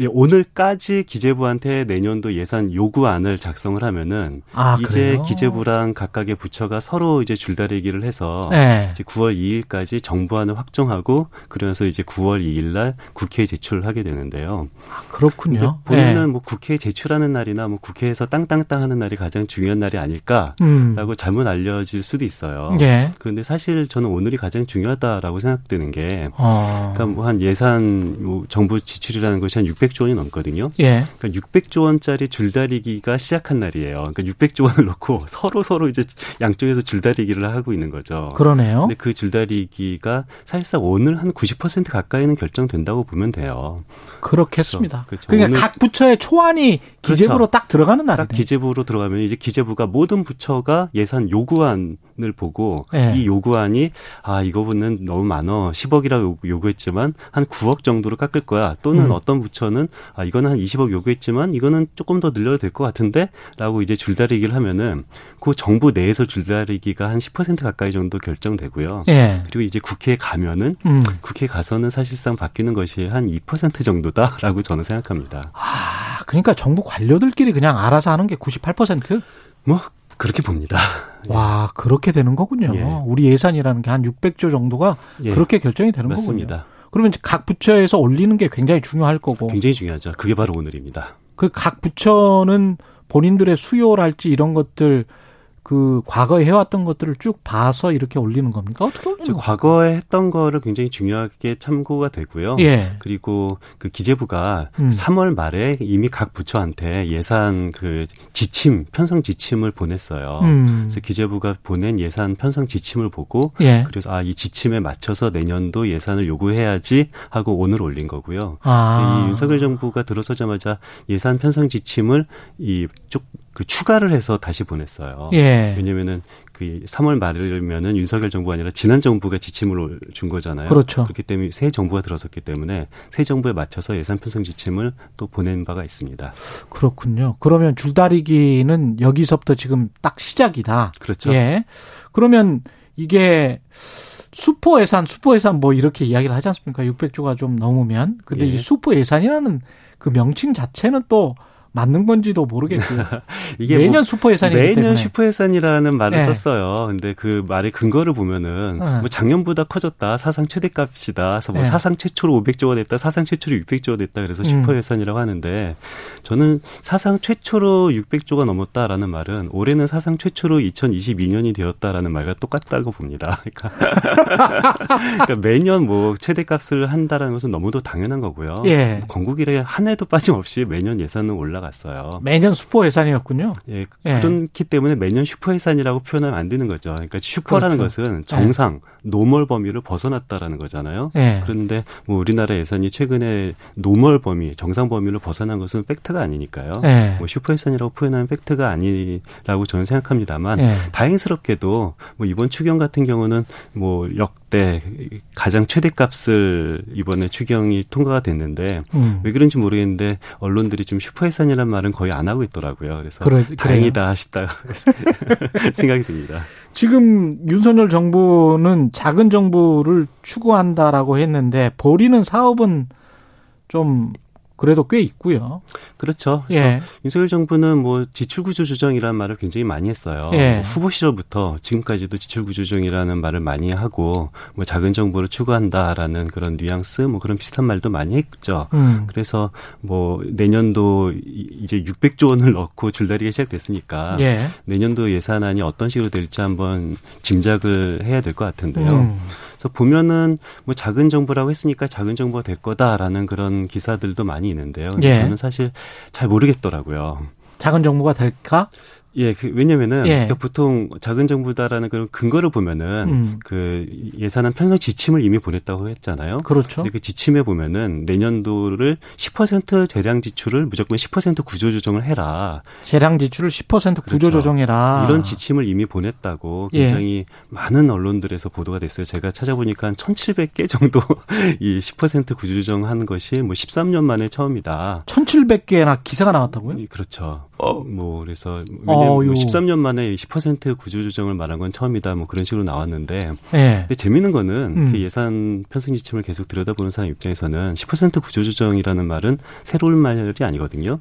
오늘까지 기재부한테 내년도 예산 요구안을 작성을 하면은 아, 이제 그래요? 기재부랑 각각의 부처가 서로 이제 줄다리기를 해서 네. 이제 9월 2일까지 정부안을 확정하고 그러면서 이제 9월 2일 날 국회에 제출을 하게 되는데요. 근데 그렇군요. 본인은 예. 뭐 국회에 제출하는 날이나 뭐 국회에서 땅땅땅 하는 날이 가장 중요한 날이 아닐까라고 음. 잘못 알려질 수도 있어요. 예. 그런데 사실 저는 오늘이 가장 중요하다라고 생각되는 게 어. 그러니까 뭐 한 예산 뭐 정부 지출이라는 것이 한 600조 원이 넘거든요. 예. 그러니까 600조 원짜리 줄다리기가 시작한 날이에요. 그러니까 600조 원을 놓고 서로 서로 이제 양쪽에서 줄다리기를 하고 있는 거죠. 그러네요. 근데 그 줄다리기가 사실상 오늘 한 90% 가까이는 결정된다고 보면 돼요. 그렇겠습니다. 그렇죠. 그러니까 오늘- 각 부처의 초안이 기재부로 그렇죠. 딱 들어가는 딱 날이네. 기재부로 들어가면 이제 기재부가 모든 부처가 예산 요구안을 보고 네. 이 요구안이 아 이거는 너무 많어 10억이라고 요구했지만 한 9억 정도로 깎을 거야 또는 음. 어떤 부처는 아 이거는 한 20억 요구했지만 이거는 조금 더 늘려도 될 것 같은데라고 이제 줄다리기를 하면은 그 정부 내에서 줄다리기가 한 10% 가까이 정도 결정되고요. 예. 그리고 이제 국회에 가면은 음. 국회에 가서는 사실상 바뀌는 것이 한 2% 정도다라고 저는 생각합니다. 아, 그러니까 정부 관료들끼리 그냥 알아서 하는 게 98%? 뭐 그렇게 봅니다. 와, 그렇게 되는 거군요. 예. 우리 예산이라는 게 한 600조 정도가 예, 그렇게 결정이 되는 맞습니다. 거군요. 그러면 각 부처에서 올리는 게 굉장히 중요할 거고 굉장히 중요하죠. 그게 바로 오늘입니다. 그 각 부처는 본인들의 수요랄지 이런 것들 그 과거에 해왔던 것들을 쭉 봐서 이렇게 올리는 겁니까? 어떻게 올리는 저 겁니까? 과거에 했던 거를 굉장히 중요하게 참고가 되고요. 예. 그리고 그 기재부가 음. 3월 말에 이미 각 부처한테 예산 그 지침, 편성 지침을 보냈어요. 음. 그래서 기재부가 보낸 예산 편성 지침을 보고 예. 그래서 아 이 지침에 맞춰서 내년도 예산을 요구해야지 하고 오늘 올린 거고요. 아. 이 윤석열 정부가 들어서자마자 예산 편성 지침을 이쪽 그 추가를 해서 다시 보냈어요. 예. 왜냐면은 그 3월 말이면은 윤석열 정부가 아니라 지난 정부가 지침을 준 거잖아요. 그렇죠. 그렇기 때문에 새 정부가 들어섰기 때문에 새 정부에 맞춰서 예산 편성 지침을 또 보낸 바가 있습니다. 그렇군요. 그러면 줄다리기는 여기서부터 지금 딱 시작이다. 그렇죠. 예. 그러면 이게 수포 예산, 수포 예산 뭐 이렇게 이야기를 하지 않습니까? 600조가 좀 넘으면. 근데 예. 이 수포 예산이라는 그 명칭 자체는 또 맞는 건지도 모르겠고요. 이게 매년 뭐 슈퍼 예산이기 매년. 슈퍼 예산이라는 말을 네. 썼어요. 근데 그 말의 근거를 보면은 네. 뭐 작년보다 커졌다. 사상 최대값이다. 그래서 뭐 네. 사상 최초로 500조가 됐다. 사상 최초로 600조가 됐다. 그래서 슈퍼 음. 예산이라고 하는데 저는 사상 최초로 600조가 넘었다라는 말은 올해는 사상 최초로 2022년이 되었다라는 말과 똑같다고 봅니다. 그러니까, 그러니까 매년 뭐 최대값을 한다라는 것은 너무도 당연한 거고요. 예. 뭐 건국이래 한 해도 빠짐없이 매년 예산은 올라 갔어요. 매년 슈퍼 예산이었군요. 예, 예. 그렇기 때문에 매년 슈퍼 예산이라고 표현하면 안 되는 거죠. 그러니까 슈퍼라는 그렇죠. 것은 정상, normal 범위를 벗어났다라는 거잖아요. 예. 그런데 뭐 우리나라 예산이 최근에 normal 범위, 정상 범위를 벗어난 것은 팩트가 아니니까요. 예. 뭐 슈퍼 예산이라고 표현하면 팩트가 아니라고 저는 생각합니다만 예. 다행스럽게도 뭐 이번 추경 같은 경우는 뭐 역대 가장 최대값을 이번에 추경이 통과가 됐는데 음. 왜 그런지 모르겠는데 언론들이 좀 슈퍼 예산 이라는 말은 거의 안 하고 있더라고요. 그래서 그래- 다행이다 싶다 생각이 듭니다. 지금 윤석열 정부는 작은 정부를 추구한다라고 했는데 벌이는 사업은 좀 그래도 꽤 있고요. 그렇죠. 그래서 예. 윤석열 정부는 뭐 지출구조 조정이라는 말을 굉장히 많이 했어요. 예. 뭐 후보 시절부터 지금까지도 지출구조 조정이라는 말을 많이 하고 뭐 작은 정부를 추구한다라는 그런 뉘앙스 뭐 그런 비슷한 말도 많이 했죠. 음. 그래서 뭐 내년도 이- 이제 600조 원을 넣고 줄다리기 시작됐으니까 예. 내년도 예산안이 어떤 식으로 될지 한번 짐작을 해야 될 것 같은데요. 음. 그래서 보면은 뭐 작은 정부라고 했으니까 작은 정부가 될 거다라는 그런 기사들도 많이 있는데요. 근데 예. 저는 사실 잘 모르겠더라고요. 작은 정부가 될까? 예, 그, 왜냐면은 예. 그러니까 보통 작은 정부다라는 그런 근거를 보면은 음. 그 예산안 편성 지침을 이미 보냈다고 했잖아요. 그렇죠. 근데 그 지침에 보면은 내년도를 10% 재량 지출을 무조건 10% 구조 조정을 해라. 재량 지출을 10% 구조 그렇죠. 조정해라. 이런 지침을 이미 보냈다고 예. 굉장히 많은 언론들에서 보도가 됐어요. 제가 찾아보니까 한 1,700개 정도 이 10% 구조 조정한 것이 뭐 13년 만에 처음이다. 1700개나 기사가 나왔다고요? 이- 그렇죠. 어. 뭐 그래서 왜냐면 어유. 뭐 13년 만에 10% 구조 조정을 말한 건 처음이다. 뭐 그런 식으로 나왔는데 예. 근데 재밌는 거는 음. 그 예산 편성 지침을 계속 들여다보는 사람 입장에서는 10% 구조 조정이라는 말은 새로운 말이 아니거든요.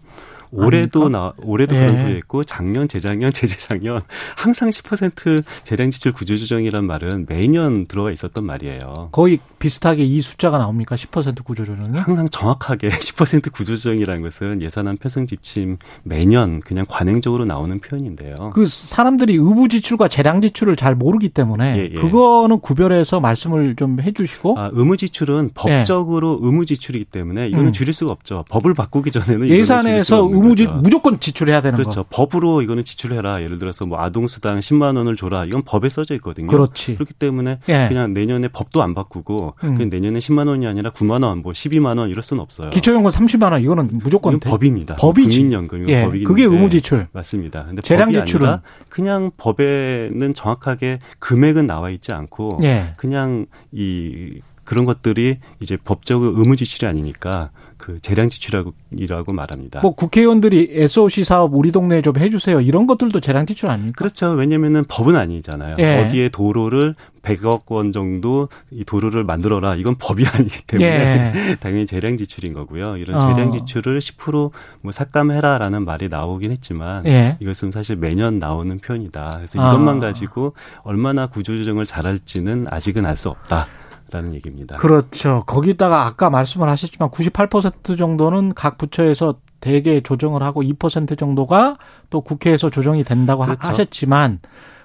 올해도 아닙니까? 나 올해도 예. 그런 소리 했고 작년, 재작년, 재재작년 항상 10% 재량 지출 구조 조정이란 말은 매년 들어가 있었던 말이에요. 거의 비슷하게 이 숫자가 나옵니까? 10% 구조 조정이? 항상 정확하게 10% 구조 조정이라는 것은 예산안 편성 지침 매년 그냥 관행적으로 나오는 표현인데요. 그 사람들이 의무 지출과 재량 지출을 잘 모르기 때문에 예, 예. 그거는 구별해서 말씀을 좀 해주시고 아, 의무 지출은 법적으로 의무 지출이기 때문에 이거는 음. 줄일 수가 없죠. 법을 바꾸기 전에는 예산에서 의무 지 거죠. 무조건 지출해야 되는 그렇죠. 거. 법으로 이거는 지출해라. 예를 들어서 뭐 아동 수당 10만 원을 줘라. 이건 법에 써져 있거든요. 그렇지. 그렇기 때문에 예. 그냥 내년에 법도 안 바꾸고 음. 그냥 내년에 10만 원이 아니라 9만 원, 뭐 12만 원 이럴 수는 없어요. 기초연금 30만 원 이거는 무조건 이건 돼. 법입니다. 법이지. 국민연금이 예, 법이긴 그게 의무 지출. 맞습니다. 근데 재량 법이 지출은? 그냥 법에는 정확하게 금액은 나와 있지 않고 예. 그냥 이 그런 것들이 이제 법적으로 의무 지출이 아니니까 그 재량 지출이라고 말합니다. 뭐 국회의원들이 SOC 사업 우리 동네에 좀 해주세요. 이런 것들도 재량 지출 아닙니까? 그렇죠. 왜냐면은 법은 아니잖아요. 예. 어디에 도로를 100억 원 정도 이 도로를 만들어라. 이건 법이 아니기 때문에 예. 당연히 재량 지출인 거고요. 이런 어. 재량 지출을 10%뭐 삭감해라라는 말이 나오긴 했지만 예. 이것은 사실 매년 나오는 표현이다. 그래서 아. 이것만 가지고 얼마나 구조조정을 잘할지는 아직은 알 수 없다 라는 얘기입니다. 그렇죠. 거기다가 아까 말씀을 하셨지만 98% 정도는 각 부처에서 대개 조정을 하고 2% 정도가 또 국회에서 조정이 된다고 하- 그렇죠. 하셨지만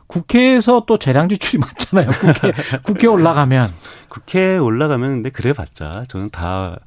국회에서 또 재량 지출이 많잖아요. 국회 국회 올라가면 국회에 올라가면 근데 그래 봤자 저는 다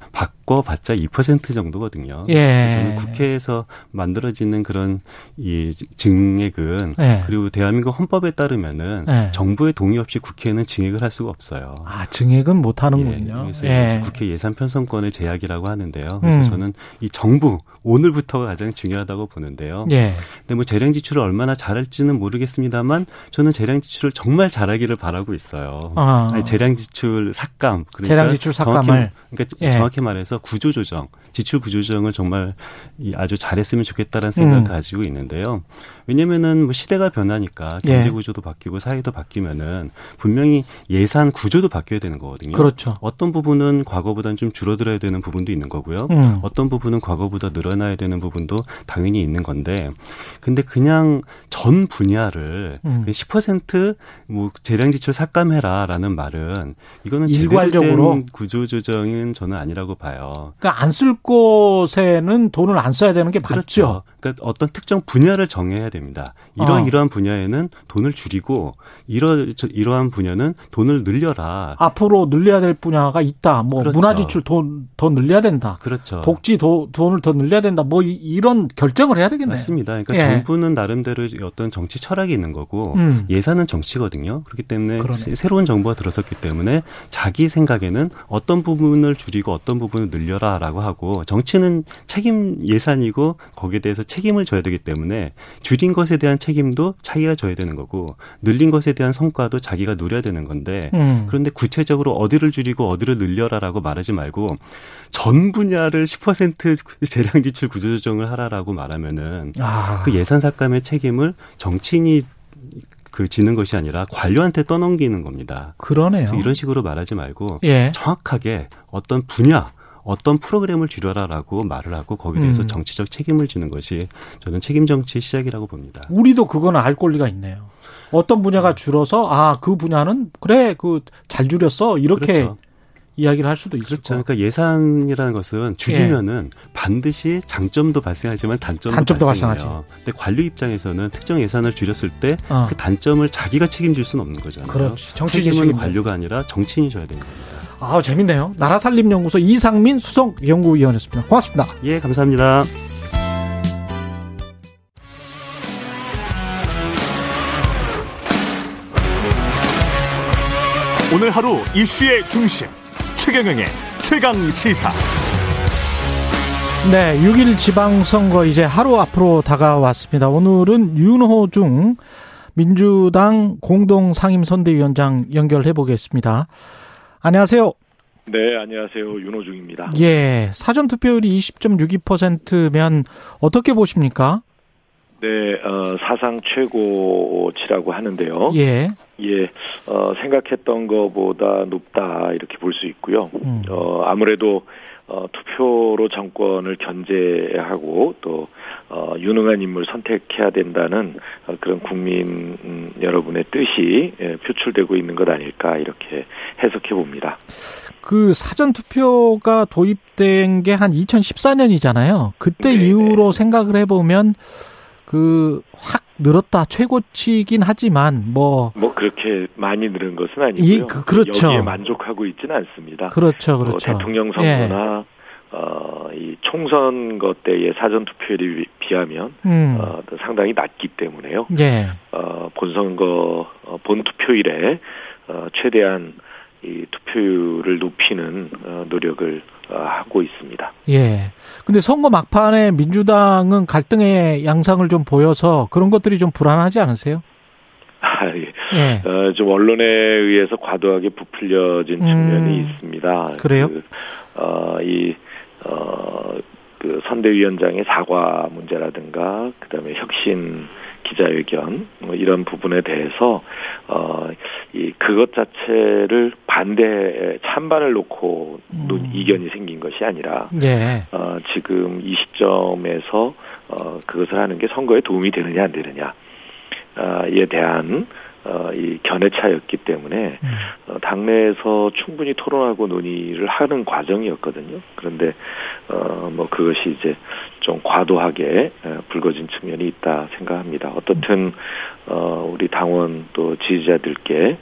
바꿔봤자 2% 정도거든요. 예. 저는 국회에서 만들어지는 그런 이 증액은 예. 그리고 대한민국 헌법에 따르면은 예. 정부의 동의 없이 국회는 증액을 할 수가 없어요. 아 증액은 못 예, 하는군요. 그래서 예. 국회 예산 편성권의 제약이라고 하는데요. 그래서 음. 저는 이 정부 오늘부터가 가장 중요하다고 보는데요. 예. 근데 뭐 재량 지출을 얼마나 잘할지는 모르겠습니다만 저는 재량 지출을 정말 잘하기를 바라고 있어요. 아. 아니, 재량 지출 삭감. 그러니까 재량 지출 삭감을. 정확히, 그러니까 예. 정확히 말해서 구조 조정, 지출 구조 조정을 정말 이 아주 잘했으면 좋겠다라는 생각을 음. 가지고 있는데요. 왜냐면은 뭐 시대가 변하니까 예. 경제 구조도 바뀌고 사회도 바뀌면은 분명히 예산 구조도 바뀌어야 되는 거거든요. 그렇죠. 어떤 부분은 과거보다는 좀 줄어들어야 되는 부분도 있는 거고요. 음. 어떤 부분은 과거보다 늘어나야 되는 부분도 당연히 있는 건데, 근데 그냥 전 분야를 음. 10%뭐 재량 지출 삭감해라라는 말은 이거는 일괄적으로? 구조 조정은 저는 아니라고 봐요. 그러니까 안 쓸 곳에는 돈을 안 써야 되는 게 맞죠. 그렇죠. 그러니까 어떤 특정 분야를 정해야 됩니다. 이러 어. 이러한 분야에는 돈을 줄이고 이러 저- 이러한 분야는 돈을 늘려라. 앞으로 늘려야 될 분야가 있다. 뭐 그렇죠. 문화 지출 돈 더 늘려야 된다. 그렇죠. 복지 도, 돈을 더 늘려야 된다. 뭐 이, 런 결정을 해야 되겠네요. 맞습니다. 그러니까 예. 정부는 나름대로 어떤 정치 철학이 있는 거고 음. 예산은 정치거든요. 그렇기 때문에 그러네. 새- 새로운 정부가 들어섰기 때문에 자기 생각에는 어떤 부분을 줄이고 어떤 부분을 늘려라라고 하고 정치는 책임 예산이고 거기에 대해서 책임 을 져야 되기 때문에 줄인 것에 대한 책임도 자기가 져야 되는 거고 늘린 것에 대한 성과도 자기가 누려야 되는 건데 음. 그런데 구체적으로 어디를 줄이고 어디를 늘려라라고 말하지 말고 전 분야를 10% 재량 지출 구조 조정을 하라라고 말하면은 아, 그 예산 삭감의 책임을 정치인이 그 지는 것이 아니라 관료한테 떠넘기는 겁니다. 그러네요. 이런 식으로 말하지 말고 예. 정확하게 어떤 분야 어떤 프로그램을 줄여라라고 말을 하고 거기에 대해서 음. 정치적 책임을 지는 것이 저는 책임 정치의 시작이라고 봅니다. 우리도 그거는 알 권리가 있네요. 어떤 분야가 줄어서 아 그 분야는 그래 그 잘 줄였어 이렇게 그렇죠. 이야기를 할 수도 있을 그렇죠. 그러니까 예산이라는 것은 줄이면은 반드시 장점도 발생하지만 단점도, 단점도 발생해요. 발생하지. 근데 관료 입장에서는 특정 예산을 줄였을 때그 어. 단점을 자기가 책임질 수는 없는 거잖아요. 그렇지. 정치인이 책임은 관료가 아니라 정치인이 져야 되는 겁니다. 아, 재밌네요. 나라살림연구소 이상민 수석연구위원이었습니다. 고맙습니다. 예, 감사합니다. 오늘 하루 이슈의 중심 최경영의 최강 시사. 네, 6일 지방선거 이제 하루 앞으로 다가왔습니다. 오늘은 윤호중 민주당 공동상임선대위원장 연결해 보겠습니다. 안녕하세요. 네, 안녕하세요. 윤호중입니다. 예, 사전 투표율이 20.62%면 어떻게 보십니까? 네, 어, 사상 최고치라고 하는데요. 예. 예, 어, 생각했던 것보다 높다 이렇게 볼 수 있고요. 음. 어, 아무래도 어, 투표로 정권을 견제하고 또 어, 유능한 인물 선택해야 된다는 어, 그런 국민 음, 여러분의 뜻이 예, 표출되고 있는 것 아닐까 이렇게 해석해 봅니다. 그 사전 투표가 도입된 게 한 2014년이잖아요. 그때 네네. 이후로 생각을 해보면 그확 늘었다 최고치긴 하지만 뭐 뭐 그렇게 많이 늘은 것은 아니고요. 이, 그- 그렇죠. 여기에 만족하고 있지는 않습니다. 그렇죠, 뭐 그렇죠. 대통령 선거나 어, 이 총선거 때의 사전 투표율에 비- 비하면 음. 어, 또 상당히 낮기 때문에요. 예. 어, 본선거 어, 본 투표일에 어, 최대한 이 투표율을 높이는 어, 노력을 어, 하고 있습니다. 예. 근데 선거 막판에 민주당은 갈등의 양상을 좀 보여서 그런 것들이 좀 불안하지 않으세요? 아, 예. 예. 어, 좀 언론에 의해서 과도하게 부풀려진 측면이 음, 있습니다. 그래요? 그, 어, 이, 어, 그 선대위원장의 사과 문제라든가, 그 다음에 혁신 기자회견, 뭐 이런 부분에 대해서, 어, 이, 그것 자체를 반대, 찬반을 놓고 논- 음. 이견이 생긴 것이 아니라, 예. 어, 지금 이 시점에서 어, 그것을 하는 게 선거에 도움이 되느냐 안 되느냐 아, 에 대한 어, 이 견해 차였기 때문에 음. 어, 당내에서 충분히 토론하고 논의를 하는 과정이었거든요. 그런데 어, 뭐 그것이 이제 좀 과도하게 어, 불거진 측면이 있다 생각합니다. 어떻든 어, 우리 당원 또 지지자들께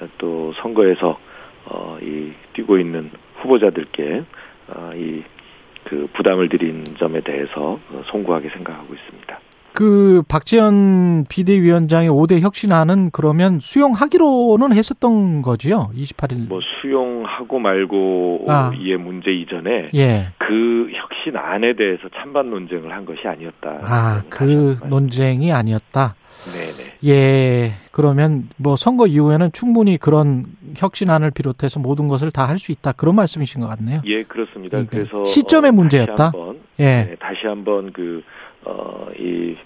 어, 또 선거에서 어, 이 뛰고 있는 후보자들께 어, 이그 부담을 드린 점에 대해서 어, 송구하게 생각하고 있습니다. 그 박지원 비대위원장의 5대 혁신안은 그러면 수용하기로는 했었던 거지요? 28일. 뭐 수용하고 말고 아. 문제 이전에 예. 그 혁신안에 대해서 찬반 논쟁을 한 것이 아니었다. 아, 그 논쟁이 아니었다. 네네. 예. 그러면 뭐 선거 이후에는 충분히 그런 혁신안을 비롯해서 모든 것을 다 할 수 있다. 그런 말씀이신 것 같네요. 예, 그렇습니다. 그러니까 그래서 시점의 어, 문제였다? 다시 한번, 예. 네, 다시 한번 그, 어, 이,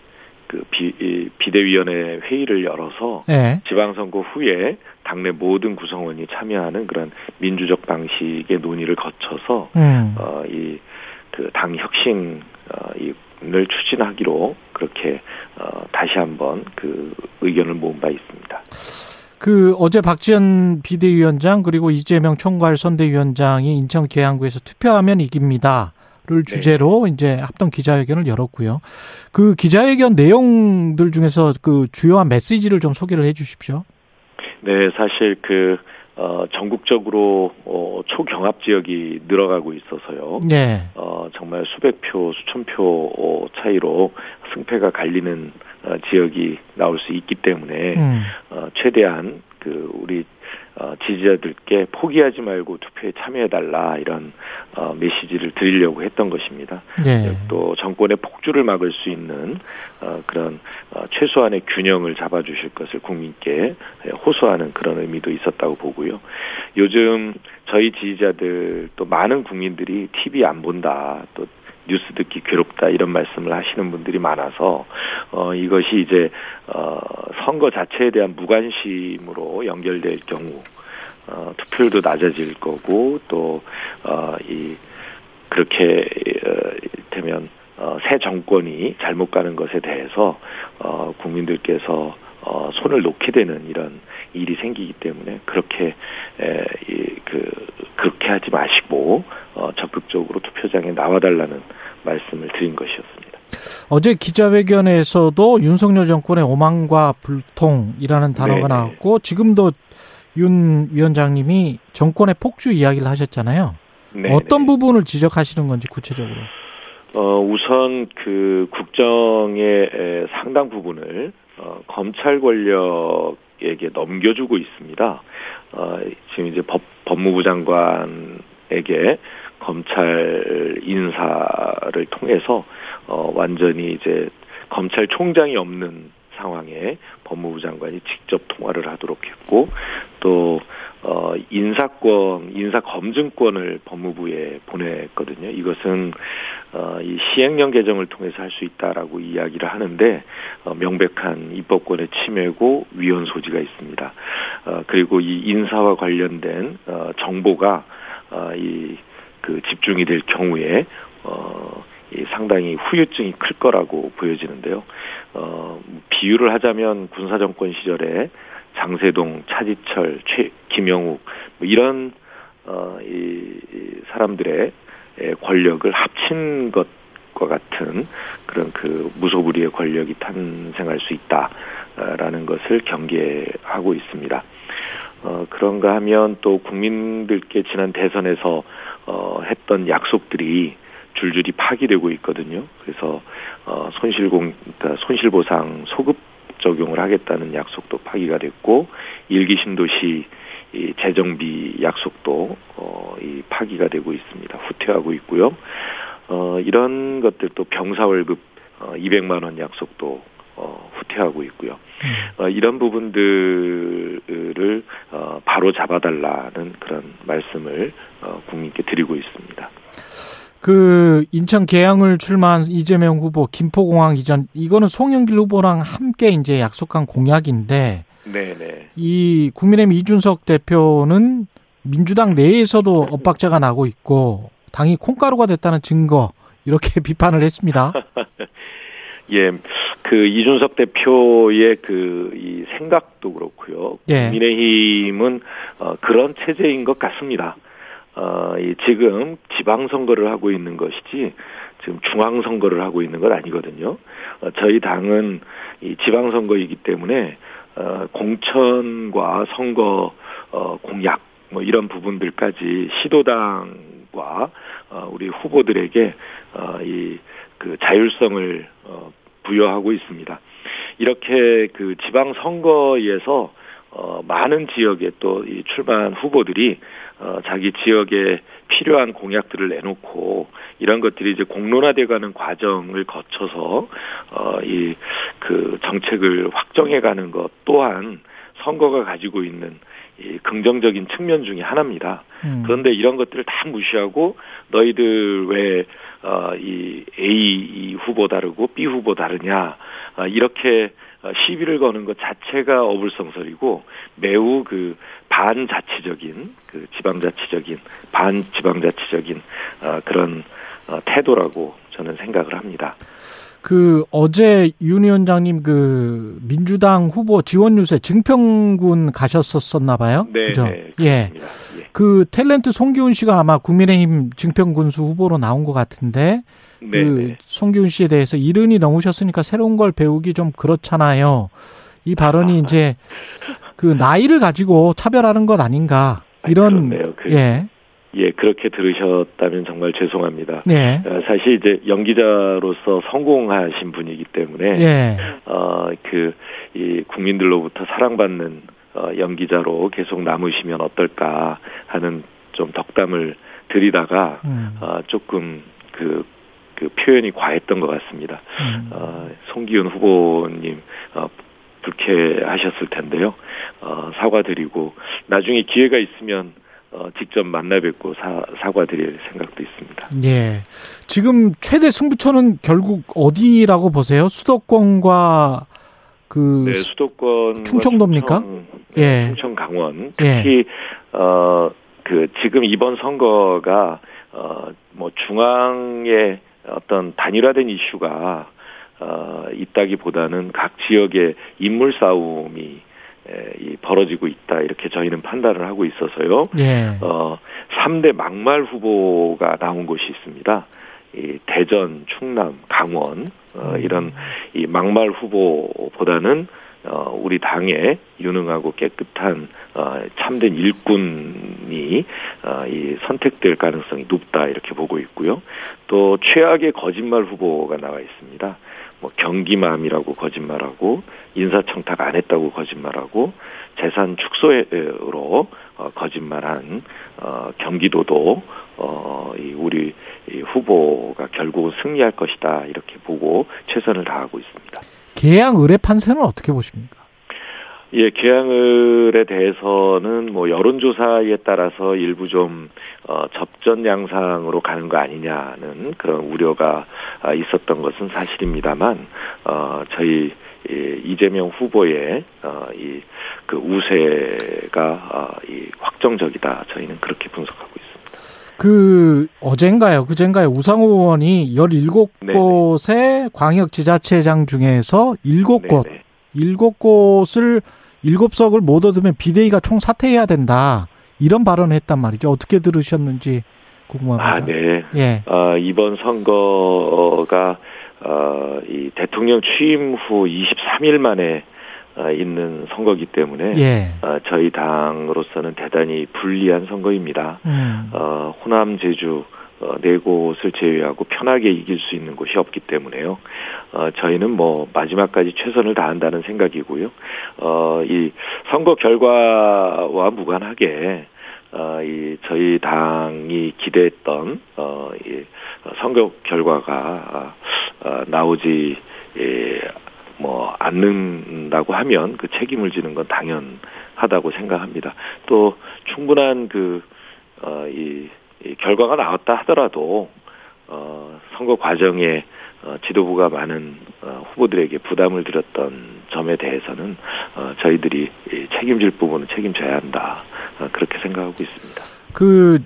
그 비, 이 비대위원회 회의를 열어서 예. 지방선거 후에 당내 모든 구성원이 참여하는 그런 민주적 방식의 논의를 거쳐서 음. 어, 이, 그, 당 혁신, 어, 이를 추진하기로 그렇게, 어, 다시 한번 그 의견을 모은 바 있습니다. 그 어제 박지원 비대위원장 그리고 이재명 총괄 선대위원장이 인천 계양구에서 투표하면 이깁니다 를 주제로 이제 합동 기자회견을 열었고요. 그 기자회견 내용들 중에서 그 주요한 메시지를 좀 소개를 해 주십시오. 네, 사실 그, 어, 전국적으로, 어, 초경합 지역이 늘어가고 있어서요. 예. 어, 정말 수백 표, 수천 표 어, 차이로 승패가 갈리는 어, 지역이 나올 수 있기 때문에 음. 어, 최대한 그 우리 어, 지지자들께 포기하지 말고 투표에 참여해달라 이런 어, 메시지를 드리려고 했던 것입니다. 예. 또 정권의 폭주를 막을 수 있는 어, 그런 어, 최소한의 균형을 잡아주실 것을 국민께 호소하는 그런 의미도 있었다고 보고요. 요즘 저희 지지자들 또 많은 국민들이 TV 안 본다 또 뉴스 듣기 괴롭다 이런 말씀을 하시는 분들이 많아서 어 이것이 이제 어 선거 자체에 대한 무관심으로 연결될 경우 어 투표율도 낮아질 거고 또 어 이 그렇게 어, 되면 어, 새 정권이 잘못 가는 것에 대해서 어, 국민들께서 어, 손을 놓게 되는 이런 일이 생기기 때문에 그렇게 에, 이, 그 그렇게 하지 마시고 어, 적극적으로 투표장에 나와달라는 말씀을 드린 것이었습니다. 어제 기자회견에서도 윤석열 정권의 오만과 불통이라는 단어가 네네. 나왔고 지금도 윤 위원장님이 정권의 폭주 이야기를 하셨잖아요. 네, 어떤 네. 부분을 지적하시는 건지 구체적으로. 어, 우선 그 국정의 에, 상당 부분을 어, 검찰 권력에 쪽에게 넘겨주고 있습니다. 어, 지금 이제 법, 법무부 장관에게 검찰 인사를 통해서 어, 완전히 이제 검찰총장이 없는 상황에 법무부 장관이 직접 통화를 하도록 했고 또 어, 인사권, 인사검증권을 법무부에 보냈거든요. 이것은, 어, 이 시행령 개정을 통해서 할 수 있다라고 이야기를 하는데, 어, 명백한 입법권의 침해고 위헌 소지가 있습니다. 어, 그리고 이 인사와 관련된, 어, 정보가, 어, 이, 그 집중이 될 경우에, 어, 이 상당히 후유증이 클 거라고 보여지는데요. 어, 비유를 하자면 군사정권 시절에 장세동, 차지철, 최, 김영욱 뭐 이런 어, 이, 이 사람들의 권력을 합친 것 과 같은 그런 그 무소불위의 권력이 탄생할 수 있다라는 것을 경계하고 있습니다. 어, 그런가 하면 또 국민들께 지난 대선에서 어, 했던 약속들이 줄줄이 파기되고 있거든요. 그래서 어, 손실공, 그러니까 손실보상 소급 적용을 하겠다는 약속도 파기가 됐고 일기 신도시 이 재정비 약속도 어, 이 파기가 되고 있습니다. 후퇴하고 있고요. 어, 이런 것들도 병사 월급 어, 200만 원 약속도 어, 후퇴하고 있고요. 음. 어, 이런 부분들을 어, 바로 잡아달라는 그런 말씀을 어, 국민께 드리고 있습니다. 그 인천 계양을 출마한 이재명 후보 김포공항 이전 이거는 송영길 후보랑 함께 이제 약속한 공약인데 네네. 이 국민의힘 이준석 대표는 민주당 내에서도 엇박자가 나고 있고 당이 콩가루가 됐다는 증거 이렇게 비판을 했습니다. 예, 그 이준석 대표의 그 이 생각도 그렇고요. 예. 국민의힘은 어, 그런 체제인 것 같습니다. 어, 이 지금 지방선거를 하고 있는 것이지 지금 중앙선거를 하고 있는 건 아니거든요. 어, 저희 당은 이 지방선거이기 때문에 어, 공천과 선거 어, 공약 뭐 이런 부분들까지 시도당과 어, 우리 후보들에게 어, 이그 자율성을 어, 부여하고 있습니다. 이렇게 그 지방 선거에서 어, 많은 지역에 또 이 출마한 후보들이 어, 자기 지역에 필요한 공약들을 내놓고 이런 것들이 이제 공론화돼가는 과정을 거쳐서 어, 이 그 정책을 확정해가는 것 또한 선거가 가지고 있는 이 긍정적인 측면 중의 하나입니다. 음. 그런데 이런 것들을 다 무시하고 너희들 왜 어, 이 A 후보 다르고 B 후보 다르냐 어, 이렇게 어, 시비를 거는 것 자체가 어불성설이고 매우 그 반자치적인 그 지방자치적인 반지방자치적인 어, 그런 어, 태도라고 저는 생각을 합니다. 그 어제 윤 위원장님 그 민주당 후보 지원 유세 증평군 가셨었었나 봐요. 네, 그죠? 네, 예. 예. 그 탤런트 송기훈 씨가 아마 국민의힘 증평군수 후보로 나온 것 같은데 네, 그 네. 송기훈 씨에 대해서 이른이 넘으셨으니까 새로운 걸 배우기 좀 그렇잖아요. 이 발언이 이제 그 나이를 가지고 차별하는 것 아닌가 이런 그, 예. 예, 그렇게 들으셨다면 정말 죄송합니다. 네. 사실 이제 연기자로서 성공하신 분이기 때문에 예. 어 그 이 국민들로부터 사랑받는 어, 연기자로 계속 남으시면 어떨까 하는 좀 덕담을 드리다가 음. 어, 조금 그 그 표현이 과했던 것 같습니다. 음. 어, 송기훈 후보님 어, 불쾌하셨을 텐데요. 어, 사과드리고 나중에 기회가 있으면 어, 직접 만나 뵙고 사, 사과드릴 생각도 있습니다. 예. 지금 최대 승부처는 결국 어디라고 보세요? 수도권과 그 네, 수도권 충청도입니까? 충청, 네, 예. 충청 강원 특히 예. 어그 지금 이번 선거가 어뭐 중앙에 어떤 단일화된 이슈가 어, 있다기보다는 각 지역의 인물 싸움이 에, 이 벌어지고 있다 이렇게 저희는 판단을 하고 있어서요. 예. 어 3대 막말 후보가 나온 곳이 있습니다. 이 대전, 충남, 강원 어, 음. 이런 이 막말 후보보다는 어, 우리 당에 유능하고 깨끗한 어, 참된 일꾼이 어, 이 선택될 가능성이 높다 이렇게 보고 있고요. 또 최악의 거짓말 후보가 나와 있습니다. 뭐 경기맘이라고 거짓말하고 인사청탁 안 했다고 거짓말하고 재산 축소로 어, 거짓말한 어, 경기도도 어, 이 우리 이 후보가 결국은 승리할 것이다 이렇게 보고 최선을 다하고 있습니다. 계양 의뢰 판세는 어떻게 보십니까? 예, 계양을에 대해서는 뭐 여론조사에 따라서 일부 좀 어, 접전 양상으로 가는 거 아니냐는 그런 우려가 아, 있었던 것은 사실입니다만 어, 저희 이 이재명 후보의 어, 이그 우세가 어, 이 확정적이다. 저희는 그렇게 분석하고 있습니다. 그 어젠가요, 그젠가요 우상호 의원이 17곳의 광역 지자체장 중에서 7곳, 네네. 7곳을 7석을 못 얻으면 비대위가 총 사퇴해야 된다. 이런 발언을 했단 말이죠. 어떻게 들으셨는지 궁금합니다. 아, 네. 예. 어, 이번 선거가 어, 이 대통령 취임 후 23일 만에 어, 있는 선거기 때문에 예. 어, 저희 당으로서는 대단히 불리한 선거입니다. 음. 어, 호남, 제주 어, 네 곳을 제외하고 편하게 이길 수 있는 곳이 없기 때문에요. 어, 저희는 뭐 마지막까지 최선을 다한다는 생각이고요. 어, 이 선거 결과와 무관하게 어, 이 저희 당이 기대했던 어, 이 선거 결과가 어, 나오지 예, 뭐 않는다고 하면 그 책임을 지는 건 당연하다고 생각합니다. 또 충분한 그 어, 이, 이 결과가 나왔다 하더라도 어, 선거 과정에 어, 지도부가 많은 어, 후보들에게 부담을 드렸던 점에 대해서는 어, 저희들이 이 책임질 부분은 책임져야 한다 어, 그렇게 생각하고 있습니다. 그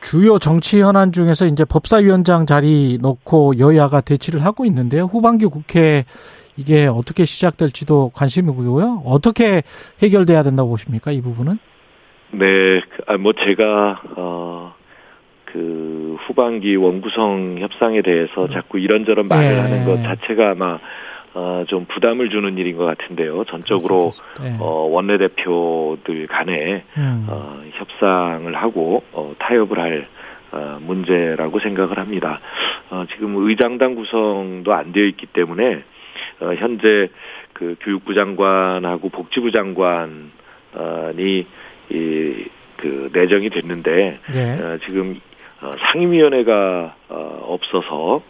주요 정치 현안 중에서 이제 법사위원장 자리 놓고 여야가 대치를 하고 있는데요. 후반기 국회 이게 어떻게 시작될지도 관심이고요. 어떻게 해결돼야 된다고 보십니까? 이 부분은? 네, 그, 아, 뭐 제가 어, 그 후반기 원구성 협상에 대해서 자꾸 이런저런 말을 예. 하는 것 자체가 아마 어, 좀 부담을 주는 일인 것 같은데요. 전적으로 예. 어, 원내대표들 간에 음. 어, 협상을 하고 어, 타협을 할 어, 문제라고 생각을 합니다. 어, 지금 의장당 구성도 안 되어 있기 때문에 어, 현재 그 교육부 장관하고 복지부 장관이 이 그 내정이 됐는데 예. 어, 지금 어, 상임위원회가 어, 없어서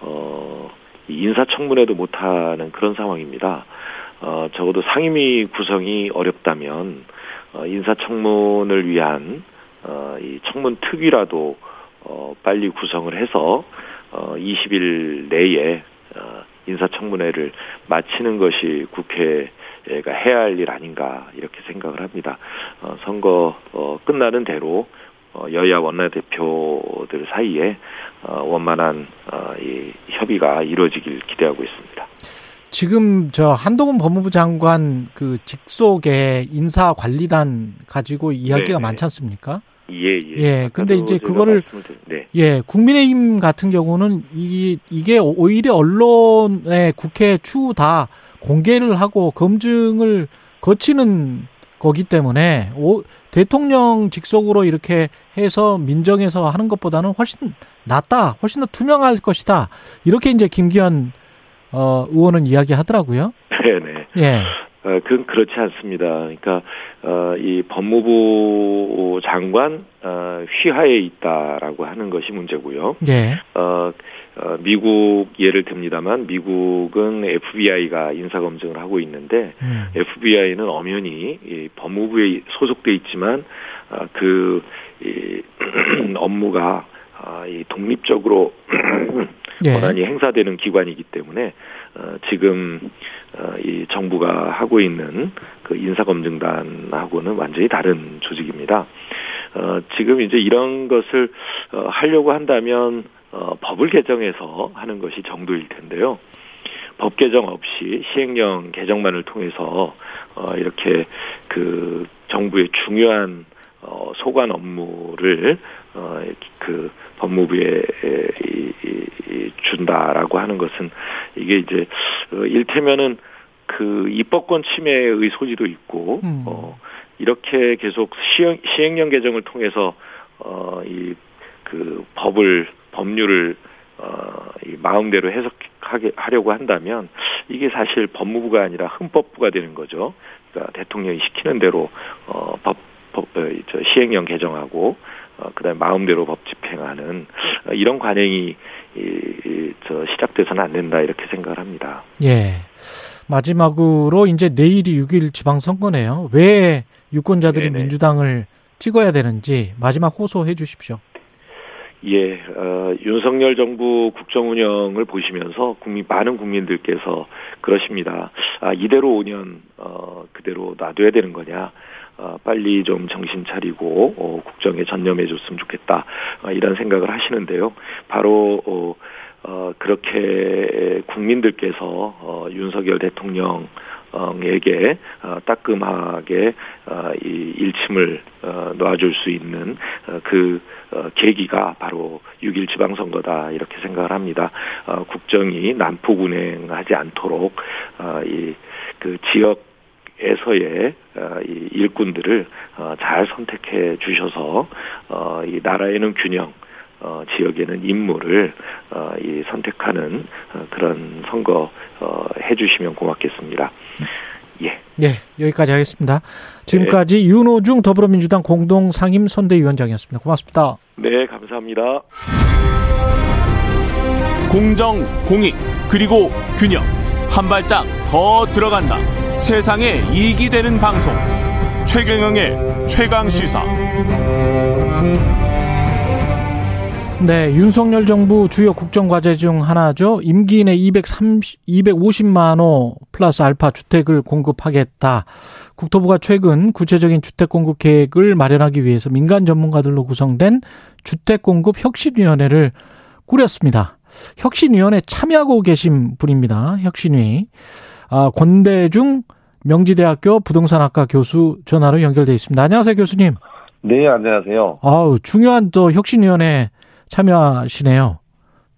어, 이 인사청문회도 못하는 그런 상황입니다. 어, 적어도 상임위 구성이 어렵다면 어, 인사청문을 위한 어, 이 청문 특위라도 어, 빨리 구성을 해서 어, 20일 내에 어, 인사청문회를 마치는 것이 국회가 해야 할 일 아닌가 이렇게 생각을 합니다. 어, 선거 어, 끝나는 대로 어, 여야 원내대표들 사이에 어, 원만한 어, 이 협의가 이루어지길 기대하고 있습니다. 지금 저 한동훈 법무부 장관 그 직속의 인사관리단 가지고 이야기가 네네. 많지 않습니까? 예, 예. 예, 근데 이제 그거를- 네. 예, 국민의힘 같은 경우는 이, 이게 오히려 언론의 국회 추후 다 공개를 하고 검증을 거치는 거기 때문에 오, 대통령 직속으로 이렇게 해서 민정에서 하는 것보다는 훨씬 낫다, 훨씬 더 투명할 것이다. 이렇게 이제 김기현 어, 의원은 이야기하더라고요. 네, 네. 예, 어, 그건 그렇지 않습니다. 그러니까 어, 이 법무부 장관 어, 휘하에 있다라고 하는 것이 문제고요. 어, 어, 미국 예를 듭니다만 미국은 FBI가 인사 검증을 하고 있는데 음, FBI는 엄연히 이 법무부에 소속돼 있지만 아, 그 이, 업무가 아, 이 독립적으로 예, 권한이 행사되는 기관이기 때문에 어, 지금 어, 이 정부가 하고 있는 그 인사검증단하고는 완전히 다른 조직입니다. 어, 지금 이제 이런 것을 어, 하려고 한다면 어, 법을 개정해서 하는 것이 정도일 텐데요. 법 개정 없이 시행령 개정만을 통해서 어, 이렇게 그 정부의 중요한 어, 소관 업무를 어, 그 법무부에 이, 이, 이 준다라고 하는 것은 이게 이제 어, 일테면은 그 입법권 침해의 소지도 있고 음. 어, 이렇게 계속 시행, 시행령 개정을 통해서 어, 이 그 법을 법률을 어, 이 마음대로 해석하 하게 하려고 한다면 이게 사실 법무부가 아니라 헌법부가 되는 거죠. 그러니까 대통령이 시키는 대로 어, 법, 법 어, 저 시행령 개정하고 어, 그다음에 마음대로 법 집행하는 어, 이런 관행이 이, 이, 저 시작돼서는 안 된다 이렇게 생각을 합니다. 예. 마지막으로 이제 내일이 6일 지방선거네요. 왜 유권자들이 네네. 민주당을 찍어야 되는지 마지막 호소해 주십시오. 예, 어, 윤석열 정부 국정 운영을 보시면서 국민 많은 국민들께서 그러십니다. 아, 이대로 5년 어, 그대로 놔둬야 되는 거냐? 어, 빨리 좀 정신 차리고 어, 국정에 전념해 줬으면 좋겠다. 어, 이런 생각을 하시는데요. 바로 어, 어, 그렇게 국민들께서 어, 윤석열 대통령 에게 어, 따끔하게 어, 이 일침을 어, 놔줄 수 있는 어, 그 어, 계기가 바로 6일 지방선거다 이렇게 생각을 합니다. 어, 국정이 난폭운행하지 않도록 어, 이그 지역 에서의 어, 이 일꾼들을 어, 잘 선택해 주셔서 어, 이 나라에는 균형, 어, 지역에는 인물을 어, 이 선택하는 어, 그런 선거 어, 해주시면 고맙겠습니다. 예. 예, 여기까지 하겠습니다. 지금까지 윤호중 더불어민주당 공동 상임 선대위원장이었습니다. 고맙습니다. 네, 감사합니다. 공정, 공익, 그리고 균형. 한 발짝 더 들어간다. 세상에 이익이 되는 방송. 최경영의 최강 시사. 네, 윤석열 정부 주요 국정 과제 중 하나죠. 임기 내 230, 250만 호 플러스 알파 주택을 공급하겠다. 국토부가 최근 구체적인 주택 공급 계획을 마련하기 위해서 민간 전문가들로 구성된 주택 공급 혁신위원회를 꾸렸습니다. 혁신위원회 참여하고 계신 분입니다. 혁신위. 아, 권대중 명지대학교 부동산학과 교수 전화로 연결돼 있습니다. 안녕하세요, 교수님. 네, 안녕하세요. 아우, 중요한 또 혁신위원회 참여하시네요.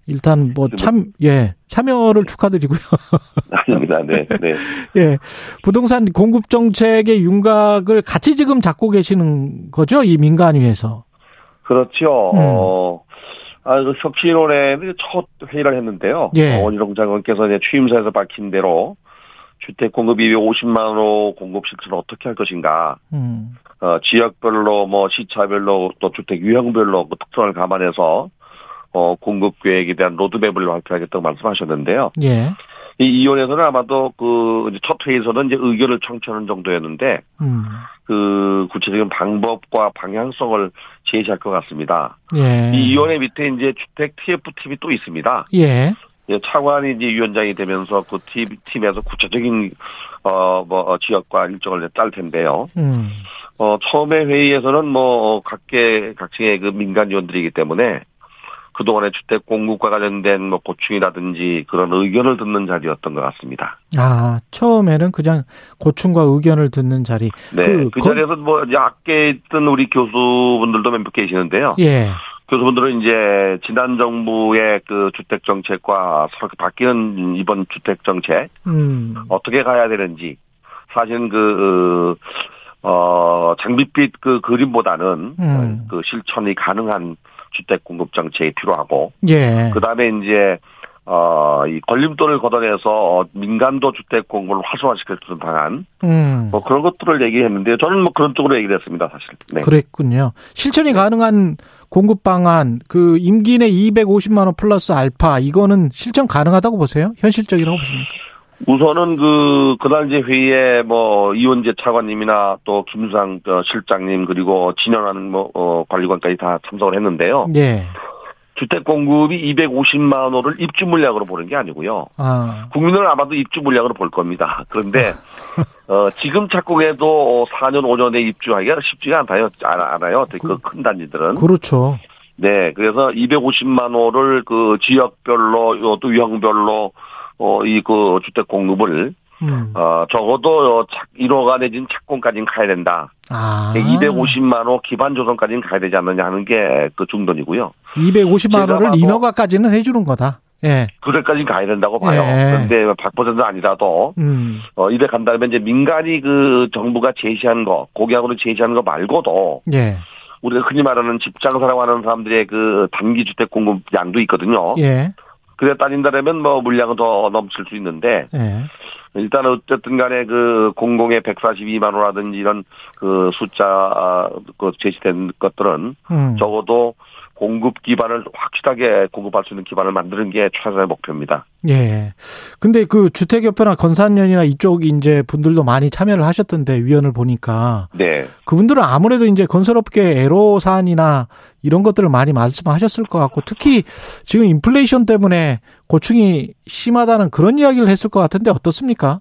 일단 뭐 참, 예, 참여를 축하드리고요. 아닙니다. 네, 네. 예, 부동산 공급 정책의 윤곽을 같이 지금 잡고 계시는 거죠? 이 민간위에서. 그렇죠. 음. 어, 아, 그 혁신원회 첫 회의를 했는데요. 예. 어, 원희룡 장관께서 이제 취임사에서 밝힌 대로 주택 공급 250만 호 공급 실천을 어떻게 할 것인가. 음, 어, 지역별로 뭐 시차별로 또 주택 유형별로 그 특성을 감안해서 어, 공급 계획에 대한 로드맵을 발표하겠다고 말씀하셨는데요. 예, 이 이원에서는 아마도 그 이제 첫 회의에서는 이제 의견을 청취하는 정도였는데 음, 그 구체적인 방법과 방향성을 제시할 것 같습니다. 예. 이 위원회 밑에 이제 주택 TF팀이 또 있습니다. 예, 예, 차관이 이제 위원장이 되면서 그 팀, 팀에서 구체적인 어 뭐 지역과 일정을 짤 텐데요. 음, 어 처음에 회의에서는 뭐 각계 각층의 그 민간 위원들이기 때문에 그동안의 주택 공급과 관련된 뭐 고충이라든지 그런 의견을 듣는 자리였던 것 같습니다. 아, 처음에는 그냥 고충과 의견을 듣는 자리. 네. 그 그, 거- 자리에서 뭐 학계에 있던 우리 교수분들도 몇분 계시는데요. 예, 교수분들은 이제 지난 정부의 그 주택 정책과 서로 바뀌는 이번 주택 정책 음, 어떻게 가야 되는지 사실은 그 어, 장밋빛 그 그림보다는 음. 그 실천이 가능한 주택 공급 정책이 필요하고 예, 그 다음에 이제 어, 이 걸림돌을 걷어내서 어, 민간도 주택 공급을 활성화시킬 수 있는 방안 음, 뭐 그런 것들을 얘기했는데요. 저는 뭐 그런 쪽으로 얘기를 했습니다, 사실. 네. 그랬군요. 실천이 가능한 공급 방안, 그 임기 내 250만 원 플러스 알파, 이거는 실천 가능하다고 보세요? 현실적이라고 보십니까? 우선은 그 그날 이제 회의에 뭐 이원재 차관님이나 또 김수상 어, 실장님 그리고 진현한 뭐 어, 관리관까지 다 참석을 했는데요. 예, 주택 공급이 250만 호를 입주 물량으로 보는 게 아니고요. 아, 국민은 아마도 입주 물량으로 볼 겁니다. 그런데 어, 지금 착공해도 4년 5년에 입주하기가 쉽지가 않아요. 안- 않아요. 그 큰 단지들은. 그렇죠. 네, 그래서 250만 호를 그 지역별로 요또 유형별로 어 이 그 주택 공급을 음, 어 적어도 어, 착 1호가 내진 착공까지는 가야 된다. 아. 250만 호 기반 조성까지는 가야 되지 않느냐 하는 게 그 중론이고요. 250만 제가 원을 봐도- 인허가까지는 해주는 거다. 예. 그래까지 가야 된다고 봐요. 예. 그런데 100% 아니라도 음, 어 이래 간다면 이제 민간이 그 정부가 제시한 거 공약으로 제시한 거 말고도 예, 우리가 흔히 말하는 집장사라고 하는 사람들의 그 단기 주택 공급 양도 있거든요. 예, 그래 따진다면 뭐 물량은 더 넘칠 수 있는데 예. 일단 어쨌든 간에 그 공공의 142만 호라든지 이런 그 숫자 아, 그 제시된 것들은 음. 적어도 공급 기반을 확실하게 공급할 수 있는 기반을 만드는 게 최선의 목표입니다. 예. 근데 그 주택협회나 건산연이나 이쪽 이제 분들도 많이 참여를 하셨던데 위원을 보니까 네. 그분들은 아무래도 이제 건설업계 애로사항이나 이런 것들을 많이 말씀하셨을 것 같고 특히 지금 인플레이션 때문에 고충이 심하다는 그런 이야기를 했을 것 같은데 어떻습니까?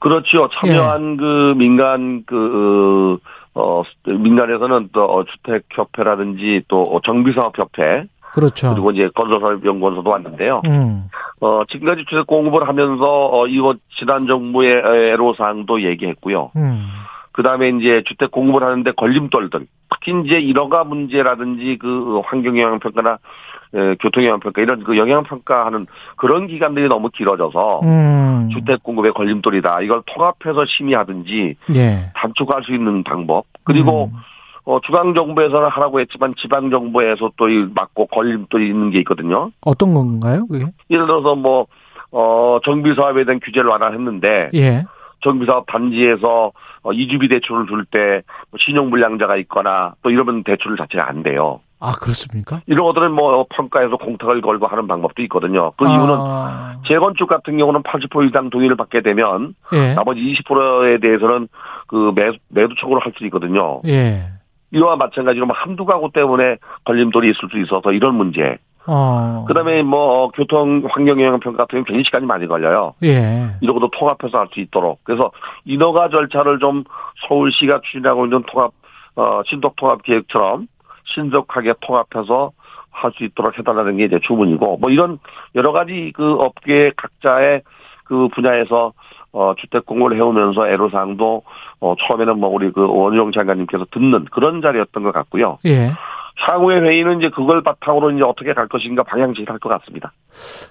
그렇죠. 참여한 그 민간 그 어, 민간에서는 또 어, 주택협회라든지 또 정비사업협회 그렇죠. 그리고 이제 건설사업연구원서도 왔는데요. 음. 어, 지금까지 주택 공급을 하면서 어, 이거 지난 정부의 애로사항도 얘기했고요. 음. 그 다음에 이제 주택 공급을 하는데 걸림돌들, 특히 이제 일허가 문제라든지 그 환경영향평가나 에, 교통영향평가 이런 그 영향평가하는 그런 기간들이 너무 길어져서 음. 주택 공급의 걸림돌이다. 이걸 통합해서 심의하든지 예. 단축할 수 있는 방법. 그리고 음. 어, 중앙 정부에서는 하라고 했지만 지방 정부에서 또 이 막고 걸림돌이 있는 게 있거든요. 어떤 건가요, 그게? 예를 들어서 뭐, 어, 정비 사업에 대한 규제를 완화했는데, 예. 정비 사업 단지에서 어, 이주비 대출을 줄 때 신용 불량자가 있거나 또 이러면 대출 자체가 안 돼요. 아, 그렇습니까? 이런 것들은 뭐 평가에서 공탁을 걸고 하는 방법도 있거든요. 그 이유는 아, 재건축 같은 경우는 80% 이상 동의를 받게 되면 예. 나머지 20%에 대해서는 그 매, 매도 청구를 할 수 있거든요. 예. 이와 마찬가지로 뭐 한두 가구 때문에 걸림돌이 있을 수 있어서 이런 문제. 어. 그다음에 뭐 교통 환경 영향 평가 같은 경우 굉장히 시간이 많이 걸려요. 예. 이런 것도 통합해서 할 수 있도록. 그래서 인허가 절차를 좀 서울시가 추진하고 있는 통합 어 신속 통합 계획처럼 신속하게 통합해서 할 수 있도록 해달라는 게 이제 주문이고 뭐 이런 여러 가지 그 업계 각자의 그 분야에서 어 주택 공고를 해오면서 애로사항도 어 처음에는 뭐 우리 그 원희룡 장관님께서 듣는 그런 자리였던 것 같고요. 예. 향후의 회의는 이제 그걸 바탕으로 이제 어떻게 갈 것인가 방향제시를 할 것 같습니다.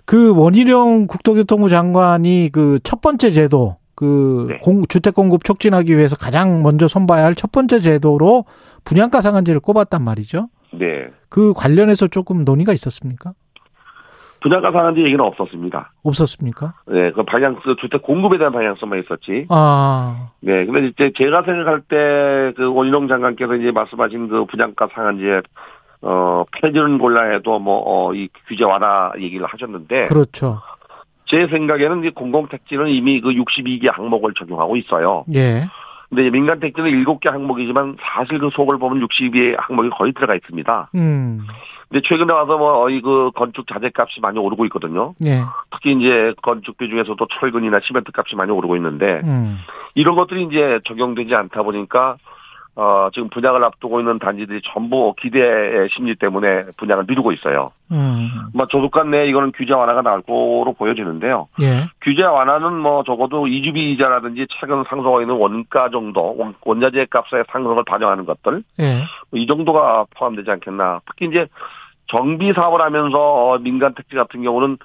그 원희룡 국토교통부 장관이 그 첫 번째 제도 그 네. 공, 주택 공급 촉진하기 위해서 가장 먼저 손봐야 할 첫 번째 제도로 분양가 상한제를 꼽았단 말이죠. 네. 그 관련해서 조금 논의가 있었습니까? 분양가 상한제 얘기는 없었습니다. 없었습니까? 네, 그 방향성, 주택 공급에 대한 방향성만 있었지. 아, 네, 근데 이제 제가 생각할 때 그 원희룡 장관께서 이제 말씀하신 그 분양가 상한제 어 폐지는 곤란해도 뭐이 규제 완화 얘기를 하셨는데 그렇죠. 제 생각에는 이 공공택지는 이미 그 62개 항목을 적용하고 있어요. 예. 근데 이제 민간 택지는 7개 항목이지만 사실 그 속을 보면 62개 항목이 거의 들어가 있습니다. 음. 근데 최근에 와서 뭐 이 그 건축 자재 값이 많이 오르고 있거든요. 예. 특히 이제 건축비 중에서도 철근이나 시멘트 값이 많이 오르고 있는데 음. 이런 것들이 이제 적용되지 않다 보니까 어 지금 분양을 앞두고 있는 단지들이 전부 기대의 심리 때문에 분양을 미루고 있어요. 음. 뭐 조속간 내에 이거는 규제 완화가 나올 거로 보여지는데요. 예. 규제 완화는 뭐 적어도 이주비 이자라든지 최근 상승하고 있는 원가 정도, 원- 원자재 값의 상승을 반영하는 것들 예. 이 정도가 포함되지 않겠나. 특히 이제 정비 사업을 하면서 어, 민간 택지 같은 경우는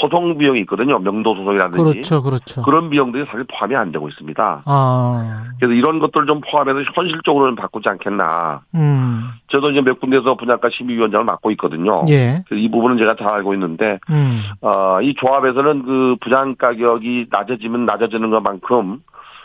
소송 비용이 있거든요. 명도 소송이라든지 그렇죠. 그렇죠. 런 비용들이 사실 포함이 안 되고 있습니다. 아. 그래서 이런 것들 좀 포함해서 현실적으로는 바꾸지 않겠나. 음. 저도 이제 몇 군데서 분양가 심의위원장을 맡고 있거든요. 예. 그래서 이 부분은 제가 잘 알고 있는데 음. 어, 이 조합에서는 그 분양 가격이 낮아지면 낮아지는 것만큼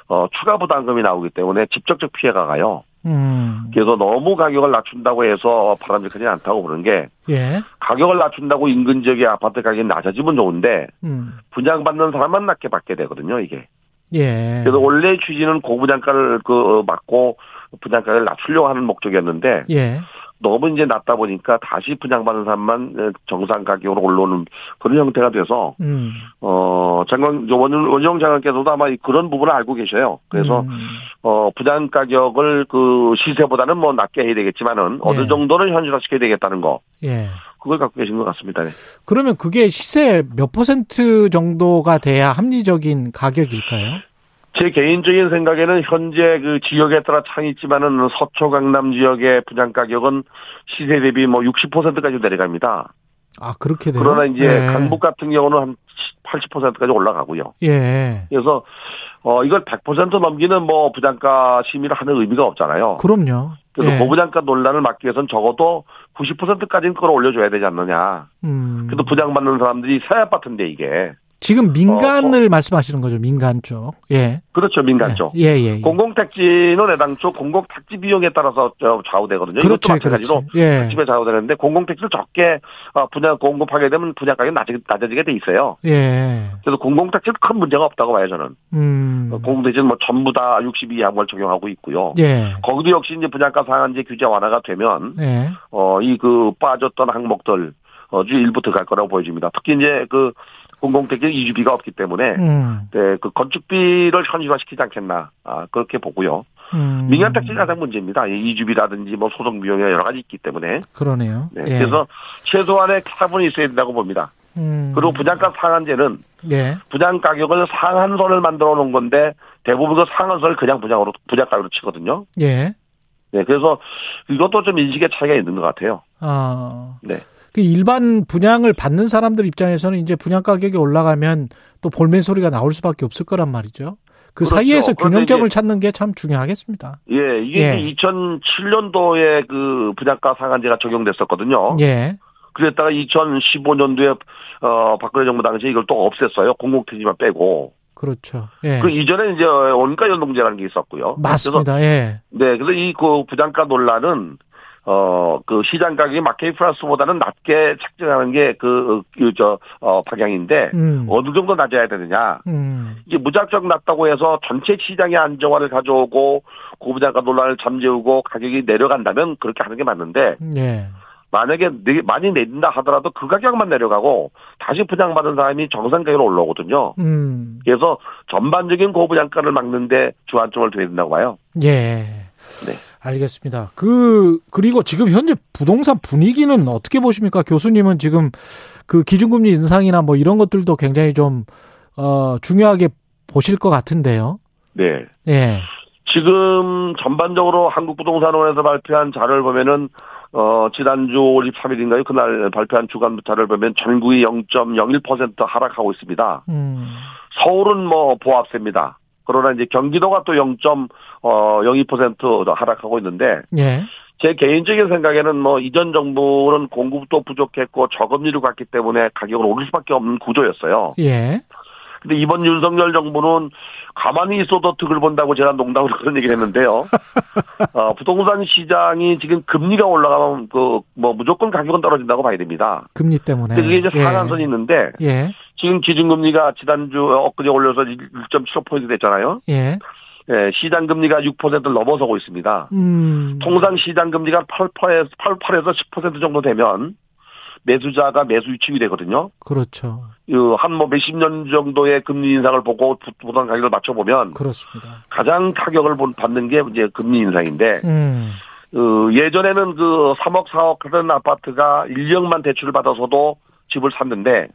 어, 추가 부담금이 나오기 때문에 직접적 피해가 가요. 음. 그래서 너무 가격을 낮춘다고 해서 바람직하지 않다고 보는 게 예. 가격을 낮춘다고 인근 지역의 아파트 가격이 낮아지면 좋은데 음. 분양받는 사람만 낮게 받게 되거든요, 이게. 예. 그래서 원래 취지는 고분양가를 그 막고 분양가를 낮추려고 하는 목적이었는데 예. 너무 이제 낮다 보니까 다시 분양받는 사람만 정상 가격으로 올라오는 그런 형태가 돼서 음. 어 장관 원- 원영 장관께서도 아마 그런 부분을 알고 계셔요. 그래서 음. 어 분양 가격을 그 시세보다는 뭐 낮게 해야 되겠지만은 예. 어느 정도는 현실화시켜야 되겠다는 거 예. 그걸 갖고 계신 것 같습니다. 네. 그러면 그게 시세 몇 퍼센트 정도가 돼야 합리적인 가격일까요? 제 개인적인 생각에는 현재 그 지역에 따라 차이 있지만은 서초 강남 지역의 분양 가격은 시세 대비 뭐 60%까지 내려갑니다. 아, 그렇게 돼요? 그러나 이제 예. 강북 같은 경우는 한 80%까지 올라가고요. 예. 그래서 어 이걸 100% 넘기는 뭐 부장가 심의를 하는 의미가 없잖아요. 그럼요. 그래서 예. 고분양가 논란을 막기 위해서는 적어도 90%까지는 끌어올려줘야 되지 않느냐. 음. 그래도 분양받는 사람들이 새 아파트인데 이게. 지금 민간을 어, 말씀하시는 거죠. 민간 쪽. 예. 그렇죠, 민간 쪽. 예, 예. 예. 공공택지는 애당초 공공택지 비용에 따라서 저 좌우되거든요. 이것도 그렇지, 마찬가지로 그렇지. 예. 택지에 좌우되는데 공공택지를 적게 어, 분양 공급하게 되면 분양 가격이 낮아지- 낮아지게 돼 있어요. 예. 그래서 공공택지는 큰 문제가 없다고 봐요 저는. 음. 공공택지는 뭐 전부 다60 이하인 걸 적용하고 있고요. 예. 거기도 역시 이제 분양가 상한제 규제 완화가 되면 예. 어이 그 빠졌던 항목들 어주 일부 들어갈 거라고 보여집니다. 특히 이제 그 공공택지 이주비가 없기 때문에 음. 네, 그 건축비를 현실화시키지 않겠나 아, 그렇게 보고요. 음. 민간 택지가 가장 문제입니다. 이 이주비라든지 뭐 소송 비용이 여러 가지 있기 때문에 그러네요. 네, 예. 그래서 최소한의 차분이 있어야 된다고 봅니다. 음. 그리고 분양가 상한제는 예. 분양 가격을 상한선을 만들어 놓은 건데 대부분 그 상한선을 그냥 분양으로 분양가로 치거든요. 예. 네, 그래서 이것도 좀 인식의 차이가 있는 것 같아요. 아. 네. 그 일반 분양을 받는 사람들 입장에서는 이제 분양 가격이 올라가면 또 볼멘 소리가 나올 수밖에 없을 거란 말이죠. 그 그렇죠. 사이에서 균형점을 찾는 게 참 중요하겠습니다. 예, 이게 예. 이제 2007년도에 그 분양가 상한제가 적용됐었거든요. 예. 그랬다가 2015년도에 어 박근혜 정부 당시에 이걸 또 없앴어요. 공공택지만 빼고. 그렇죠. 예. 그 이전에 이제 원가 연동제라는 게 있었고요. 그래서 맞습니다. 예. 네, 그래서 이 그 부장가 논란은 어 그 시장 가격이 마켓 플러스보다는 낮게 책정하는 게 그 그 저 어 방향인데 음. 어느 정도 낮아야 되느냐. 음. 이게 무작정 낮다고 해서 전체 시장의 안정화를 가져오고 고부장가 논란을 잠재우고 가격이 내려간다면 그렇게 하는 게 맞는데 예. 만약에 내- 많이 내린다 하더라도 그 가격만 내려가고 다시 분양받은 사람이 정상 가격으로 올라오거든요. 음. 그래서 전반적인 고분양가를 막는데 주안점을 둬야 된다고 봐요. 예. 네. 알겠습니다. 그 그리고 지금 현재 부동산 분위기는 어떻게 보십니까? 교수님은 지금 그 기준금리 인상이나 뭐 이런 것들도 굉장히 좀 어, 중요하게 보실 것 같은데요. 네. 예. 지금 전반적으로 한국부동산원에서 발표한 자료를 보면은 어 지난주 5월 23일인가요? 그날 발표한 주간 자료를 보면 전국이 0.01% 하락하고 있습니다. 음. 서울은 뭐 보합세입니다. 그러나 이제 경기도가 또 0.02% 하락하고 있는데 예. 제 개인적인 생각에는 뭐 이전 정부는 공급도 부족했고 저금리로 갔기 때문에 가격을 오를 수밖에 없는 구조였어요. 예. 근데 이번 윤석열 정부는 가만히 있어도 득을 본다고 제가 농담으로 그런 얘기를 했는데요. 어, 부동산 시장이 지금 금리가 올라가면 그 뭐 무조건 가격은 떨어진다고 봐야 됩니다. 금리 때문에. 근데 그게 이제 예. 상한선이 있는데 예. 지금 기준금리가 지난주 엊그제 올려서 1.75포인트 됐잖아요. 예. 예, 시장 금리가 6%를 넘어서고 있습니다. 음. 통상 시장 금리가 8%에서 88에서 10% 정도 되면 매수자가 매수 위축이 되거든요. 그렇죠. 한뭐 몇십 년 정도의 금리 인상을 보고 부- 부동산 가격을 맞춰보면 그렇습니다. 가장 타격을 본- 받는 게 이제 금리 인상인데 음. 어, 예전에는 그 3억 4억 하던 아파트가 1년만 대출을 받아서도 집을 샀는데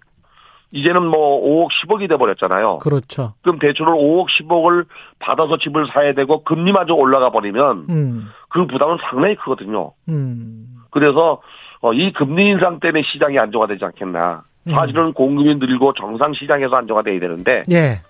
이제는 뭐 5억 10억이 돼 버렸잖아요. 그렇죠. 그럼 대출을 5억 10억을 받아서 집을 사야 되고 금리마저 올라가 버리면 음. 그 부담은 상당히 크거든요. 음. 그래서 어, 이 금리 인상 때문에 시장이 안정화되지 않겠나. 음. 사실은 공급이 늘고 정상 시장에서 안정화돼야 되는데 예.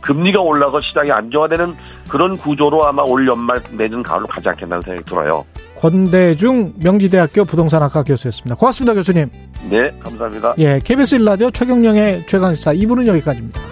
금리가 올라서 시장이 안정화되는 그런 구조로 아마 올 연말 내년 가을로 가지 않겠다는 생각이 들어요. 권대중 명지대학교 부동산학과 교수였습니다. 고맙습니다, 교수님. 네, 감사합니다. 예, KBS 1라디오 최경령의 최강시사 2부는 여기까지입니다.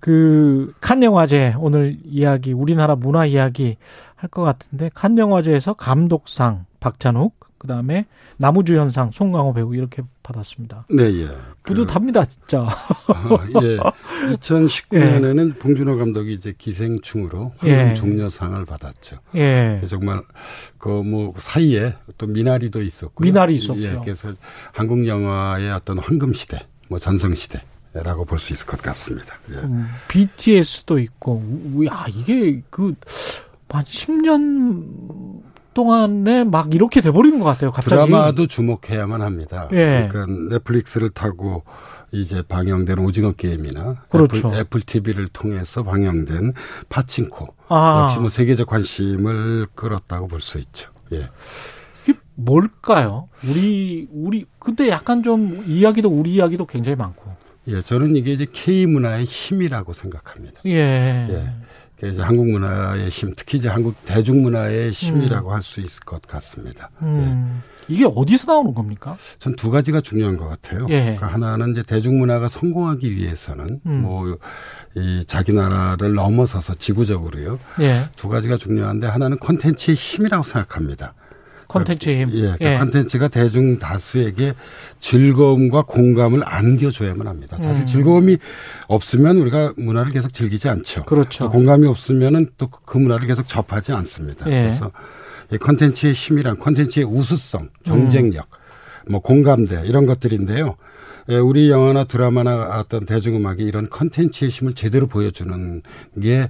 그, 칸 영화제, 오늘 이야기, 우리나라 문화 이야기 할 것 같은데, 칸 영화제에서 감독상, 박찬욱, 그 다음에 나무주연상, 송강호 배우 이렇게 받았습니다. 네, 예. 뿌듯합니다, 진짜. 어, 예. 2019년에는 예. 봉준호 감독이 이제 기생충으로 황금 예. 종려상을 받았죠. 예. 정말 그 뭐 사이에 또 미나리도 있었고 미나리 있었고 예. 그래서 한국 영화의 어떤 황금 시대, 뭐 전성 시대. 라고 볼 수 있을 것 같습니다. 예. 음, BTS도 있고, 야, 이게 그, 한 10년 동안에 막 이렇게 돼버리는 것 같아요. 갑자기. 드라마도 주목해야만 합니다. 예. 그러니까 넷플릭스를 타고 이제 방영된 오징어 게임이나 그렇죠. 애플, 애플 TV를 통해서 방영된 파친코 아. 역시 뭐 세계적 관심을 끌었다고 볼 수 있죠. 예. 이게 뭘까요? 우리 우리 근데 약간 좀 이야기도 우리 이야기도 굉장히 많고. 예, 저는 이게 이제 K 문화의 힘이라고 생각합니다. 예. 예. 그래서 한국 문화의 힘, 특히 이제 한국 대중 문화의 힘이라고 음. 할수 있을 것 같습니다. 음. 예. 이게 어디서 나오는 겁니까? 전 두 가지가 중요한 것 같아요. 예. 그러니까 하나는 이제 대중 문화가 성공하기 위해서는 음. 뭐이 자기 나라를 넘어서서 지구적으로요. 예. 두 가지가 중요한데 하나는 콘텐츠의 힘이라고 생각합니다. 콘텐츠의 힘. 예, 예. 콘텐츠가 대중 다수에게 즐거움과 공감을 안겨줘야만 합니다. 사실 음. 즐거움이 없으면 우리가 문화를 계속 즐기지 않죠. 그렇죠. 공감이 없으면은 또 그 문화를 계속 접하지 않습니다. 예. 그래서 이 콘텐츠의 힘이란 콘텐츠의 우수성, 경쟁력, 음. 뭐 공감대 이런 것들인데요. 예, 우리 영화나 드라마나 어떤 대중음악이 이런 컨텐츠의 힘을 제대로 보여주는 게,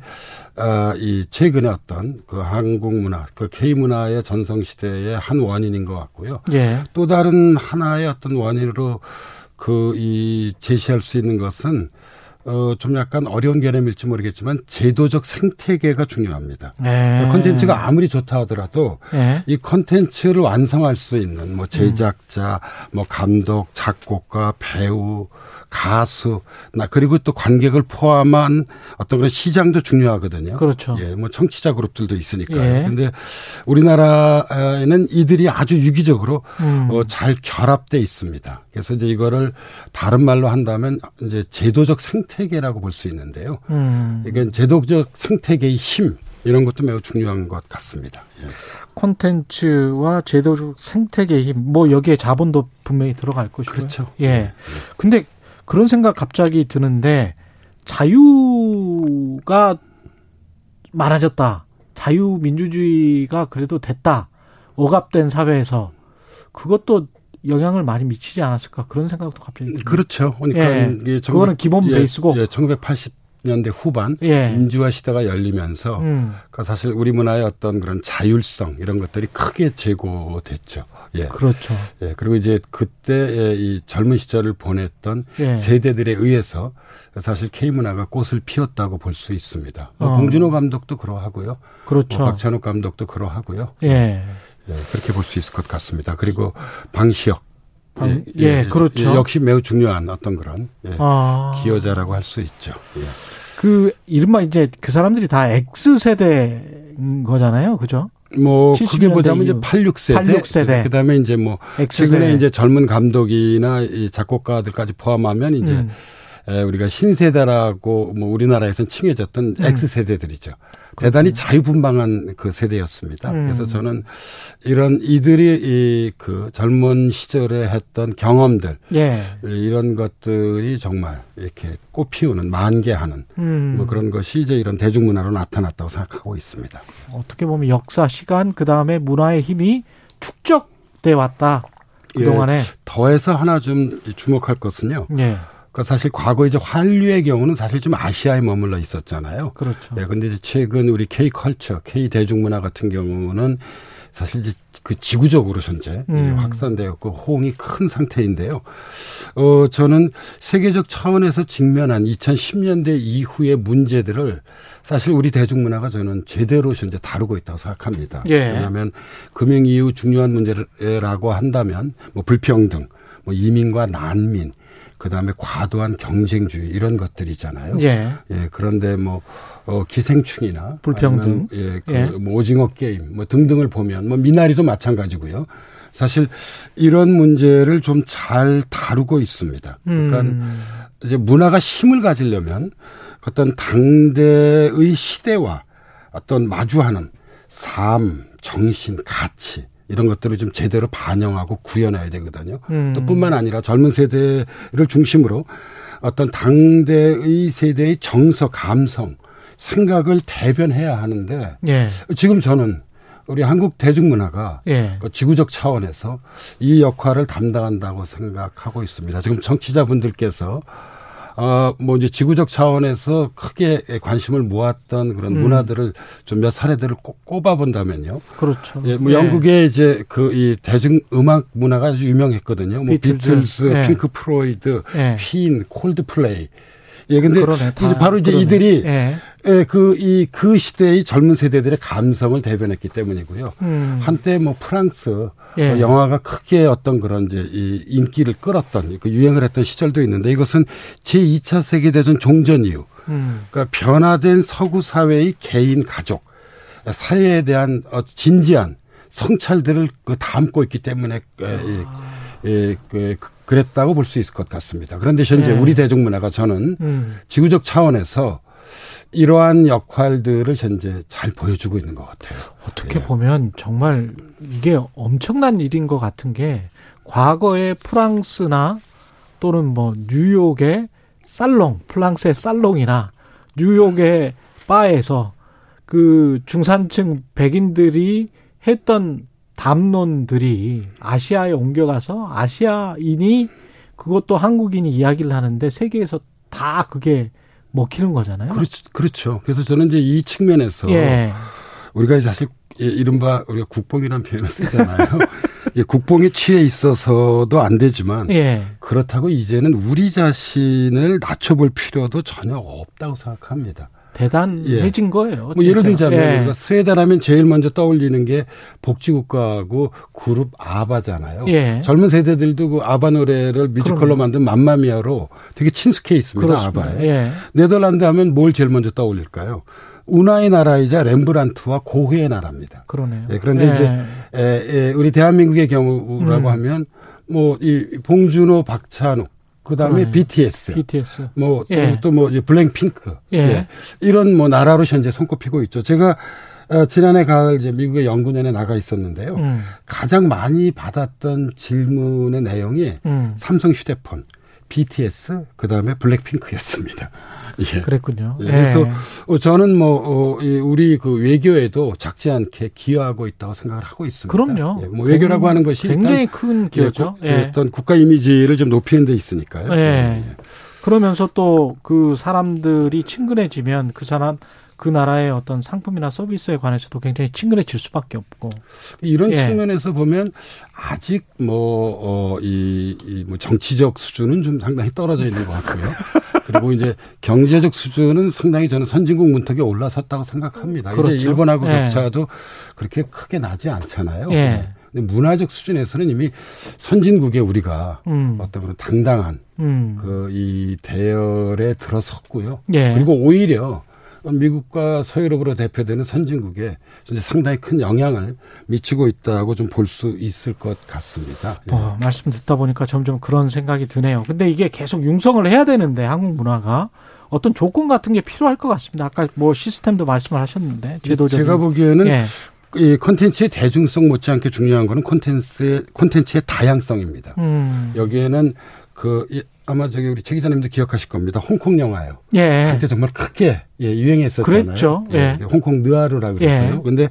아, 이 최근에 어떤 그 한국 문화, 그 K 문화의 전성 시대의 한 원인인 것 같고요. 예. 또 다른 하나의 어떤 원인으로 그 이 제시할 수 있는 것은 어, 좀 약간 어려운 개념일지 모르겠지만 제도적 생태계가 중요합니다. 네. 컨텐츠가 아무리 좋다 하더라도 네. 이 컨텐츠를 완성할 수 있는 뭐 제작자, 음. 뭐 감독, 작곡가, 배우, 가수, 나 그리고 또 관객을 포함한 어떤 그런 시장도 중요하거든요. 그렇죠. 예, 뭐 청취자 그룹들도 있으니까요. 예. 근데 우리나라에는 이들이 아주 유기적으로 음. 어, 잘 결합돼 있습니다. 그래서 이제 이거를 다른 말로 한다면 이제 제도적 생태계라고 볼 수 있는데요. 음. 이게 제도적 생태계의 힘 이런 것도 매우 중요한 것 같습니다. 예. 콘텐츠와 제도적 생태계의 힘, 뭐 여기에 자본도 분명히 들어갈 것이고요. 그렇죠. 예. 예. 근데 그런 생각 갑자기 드는데 자유가 많아졌다. 자유민주주의가 그래도 됐다. 억압된 사회에서 그것도 영향을 많이 미치지 않았을까 그런 생각도 갑자기 듭니다. 그렇죠. 그러니까 예. 이게 그거는 기본 예, 베이스고 예, 1980년대 후반 예. 민주화 시대가 열리면서 음. 그러니까 사실 우리 문화의 어떤 그런 자율성 이런 것들이 크게 제고됐죠. 예. 그렇죠. 예. 그리고 이제 그때 이 젊은 시절을 보냈던 예. 세대들에 의해서 사실 K 문화가 꽃을 피웠다고 볼 수 있습니다. 뭐 어. 봉준호 감독도 그러하고요. 그렇죠. 뭐 박찬욱 감독도 그러하고요. 예. 예. 그렇게 볼 수 있을 것 같습니다. 그리고 방시혁 방, 예, 예, 그렇죠. 역시 매우 중요한 어떤 그런 예, 아. 기여자라고 할 수 있죠. 예. 그 이른바 이제 그 사람들이 다 X 세대인 거잖아요, 그죠? 뭐 그게 보자면 이제 86세대, 86세대. 그다음에 이제 뭐 X세대. 최근에 이제 젊은 감독이나 이 작곡가들까지 포함하면 이제 음. 에, 우리가 신세대라고 뭐 우리나라에서는 칭해졌던 음. X세대들이죠. 대단히 자유분방한 그 세대였습니다. 음. 그래서 저는 이런 이들이 이 그 젊은 시절에 했던 경험들 예. 이런 것들이 정말 이렇게 꽃피우는 만개하는 음. 뭐 그런 것이 이제 이런 대중문화로 나타났다고 생각하고 있습니다. 어떻게 보면 역사 시간 그 다음에 문화의 힘이 축적돼 왔다 그동안에 예, 더해서 하나 좀 주목할 것은요. 예. 그러니까 사실 과거 이제 한류의 경우는 사실 좀 아시아에 머물러 있었잖아요. 그렇죠. 네, 근데 이제 최근 우리 K 컬처, K 대중문화 같은 경우는 사실 이제 그 지구적으로 현재 음. 확산되었고 호응이 큰 상태인데요. 어 저는 세계적 차원에서 직면한 2010년대 이후의 문제들을 사실 우리 대중문화가 저는 제대로 현재 다루고 있다고 생각합니다. 예. 왜냐하면 금융 이후 중요한 문제라고 한다면 뭐 불평등, 뭐 이민과 난민 그 다음에 과도한 경쟁주의 이런 것들이잖아요. 예. 예. 그런데 뭐, 어, 기생충이나. 불평등. 예. 그 예. 뭐 오징어 게임 뭐 등등을 보면 뭐 미나리도 마찬가지고요. 사실 이런 문제를 좀 잘 다루고 있습니다. 그러니까 음. 이제 문화가 힘을 가지려면 어떤 당대의 시대와 어떤 마주하는 삶, 정신, 가치 이런 것들을 좀 제대로 반영하고 구현해야 되거든요. 음. 또 뿐만 아니라 젊은 세대를 중심으로 어떤 당대의 세대의 정서, 감성, 생각을 대변해야 하는데 예. 지금 저는 우리 한국 대중문화가 예. 그 지구적 차원에서 이 역할을 담당한다고 생각하고 있습니다. 지금 청취자분들께서 어, 뭐 이제 지구적 차원에서 크게 관심을 모았던 그런 음. 문화들을 좀 몇 사례들을 꼭 꼽아본다면요. 그렇죠. 예, 뭐 예. 영국의 이제 그 이 대중 음악 문화가 아주 유명했거든요. 뭐 비틀즈. 비틀즈, 예. 핑크 플로이드, 예. 퀸, 콜드플레이. 예, 근데 그러네, 다 이제 바로 이제 그러네. 이들이 예. 예, 그, 이, 그 시대의 젊은 세대들의 감성을 대변했기 때문이고요. 음. 한때 뭐 프랑스 예. 어, 영화가 크게 어떤 그런 이제 이 인기를 끌었던 그 유행을 했던 시절도 있는데 이것은 제 2차 세계 대전 종전 이후 음. 그러니까 변화된 서구 사회의 개인 가족 사회에 대한 어, 진지한 성찰들을 그 담고 있기 때문에 에, 이, 이, 그, 그- 그랬다고 볼 수 있을 것 같습니다. 그런데 현재 네. 우리 대중문화가 저는 음. 지구적 차원에서 이러한 역할들을 현재 잘 보여주고 있는 것 같아요. 어떻게 보면 정말 이게 엄청난 일인 것 같은 게 과거에 프랑스나 또는 뭐 뉴욕의 살롱, 프랑스의 살롱이나 뉴욕의 바에서 그 중산층 백인들이 했던 담론들이 아시아에 옮겨가서 아시아인이 그것도 한국인이 이야기를 하는데 세계에서 다 그게 먹히는 거잖아요. 그렇죠. 그렇죠. 그래서 저는 이제 이 측면에서 예. 우리가 사실 이- 이른바 우리가 국뽕이라는 표현을 쓰잖아요. 이 국뽕에 취해 있어서도 안 되지만 예. 그렇다고 이제는 우리 자신을 낮춰볼 필요도 전혀 없다고 생각합니다. 대단해진 거예요. 뭐 예를. 들자면 예. 우리가 스웨덴 하면 제일 먼저 떠올리는 게 복지국가하고 그룹 아바잖아요. 예. 젊은 세대들도 그 아바 노래를 뮤지컬로 그럼요. 만든 맘마미아로 되게 친숙해 있습니다. 그렇습니다. 아바에. 예. 네덜란드 하면 뭘 제일 먼저 떠올릴까요? 운하의 나라이자 렘브란트와 고흐의 나라입니다. 그러네요. 예, 그런데 예. 이제 에, 에, 우리 대한민국의 경우라고 음. 하면 뭐 이 봉준호, 박찬욱 그다음에 그러네. BTS, BTS. 뭐 예. 또뭐 블랙핑크 예. 예. 이런 뭐 나라로 현재 손꼽히고 있죠. 제가 어, 지난해 가을 이제 미국의 연구년에 나가 있었는데요. 음. 가장 많이 받았던 질문의 내용이 음. 삼성 휴대폰, BTS, 그 다음에 블랙핑크였습니다. 예. 그랬군요. 예, 예. 그래서 어, 저는 뭐 어, 이 우리 그 외교에도 작지 않게 기여하고 있다고 생각을 하고 있습니다. 그럼요. 예, 뭐 외교라고 하는 것이 굉장히 큰 기여죠. 예, 국- 예. 어떤 국가 이미지를 좀 높이는 데 있으니까요. 예. 그러면서 또 그 사람들이 친근해지면 그 사람 그 나라의 어떤 상품이나 서비스에 관해서도 굉장히 친근해질 수밖에 없고 이런 예. 측면에서 보면 아직 뭐어이뭐 정치적 수준은 좀 상당히 떨어져 있는 것 같고요. 그리고 이제 경제적 수준은 상당히 저는 선진국 문턱에 올라섰다고 생각합니다. 그렇죠. 이제 일본하고 예. 격차도 그렇게 크게 나지 않잖아요. 예. 근데 문화적 수준에서는 이미 선진국에 우리가 음. 어떤 그런 당당한 음. 그이 대열에 들어섰고요. 예. 그리고 오히려 미국과 서유럽으로 대표되는 선진국에 상당히 큰 영향을 미치고 있다고 좀 볼 수 있을 것 같습니다. 예. 어, 말씀 듣다 보니까 점점 그런 생각이 드네요. 근데 이게 계속 융성을 해야 되는데 한국 문화가 어떤 조건 같은 게 필요할 것 같습니다. 아까 뭐 시스템도 말씀을 하셨는데 제도적인 제가 보기에는 예. 이 콘텐츠의 대중성 못지않게 중요한 거는 콘텐츠의 콘텐츠의 다양성입니다. 음. 여기에는 그 이- 아마 저기 우리 최 기자님도 기억하실 겁니다. 홍콩 영화요. 예. 한때 정말 크게 예, 유행했었잖아요. 그랬죠. 예. 홍콩 느아르라고 그랬어요. 예. 근데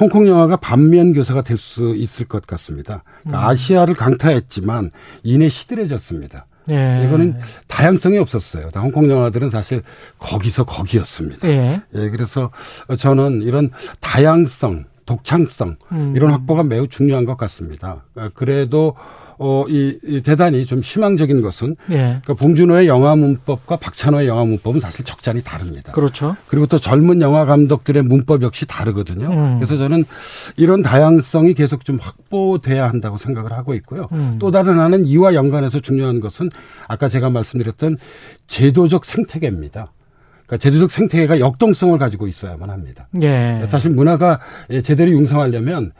홍콩 영화가 반면 교사가 될 수 있을 것 같습니다. 그러니까 음. 아시아를 강타했지만 이내 시들해졌습니다. 예. 이거는 다양성이 없었어요. 다 홍콩 영화들은 사실 거기서 거기였습니다. 예. 예, 그래서 저는 이런 다양성, 독창성 음. 이런 확보가 매우 중요한 것 같습니다. 어, 그래도 어, 이, 이 대단히 좀 희망적인 것은 예. 그러니까 봉준호의 영화 문법과 박찬호의 영화 문법은 사실 적잖이 다릅니다. 그렇죠. 그리고 또 젊은 영화 감독들의 문법 역시 다르거든요. 음. 그래서 저는 이런 다양성이 계속 좀 확보돼야 한다고 생각을 하고 있고요. 음. 또 다른 하나는 이와 연관해서 중요한 것은 아까 제가 말씀드렸던 제도적 생태계입니다. 그러니까 제도적 생태계가 역동성을 가지고 있어야만 합니다. 예. 사실 문화가 제대로 융성하려면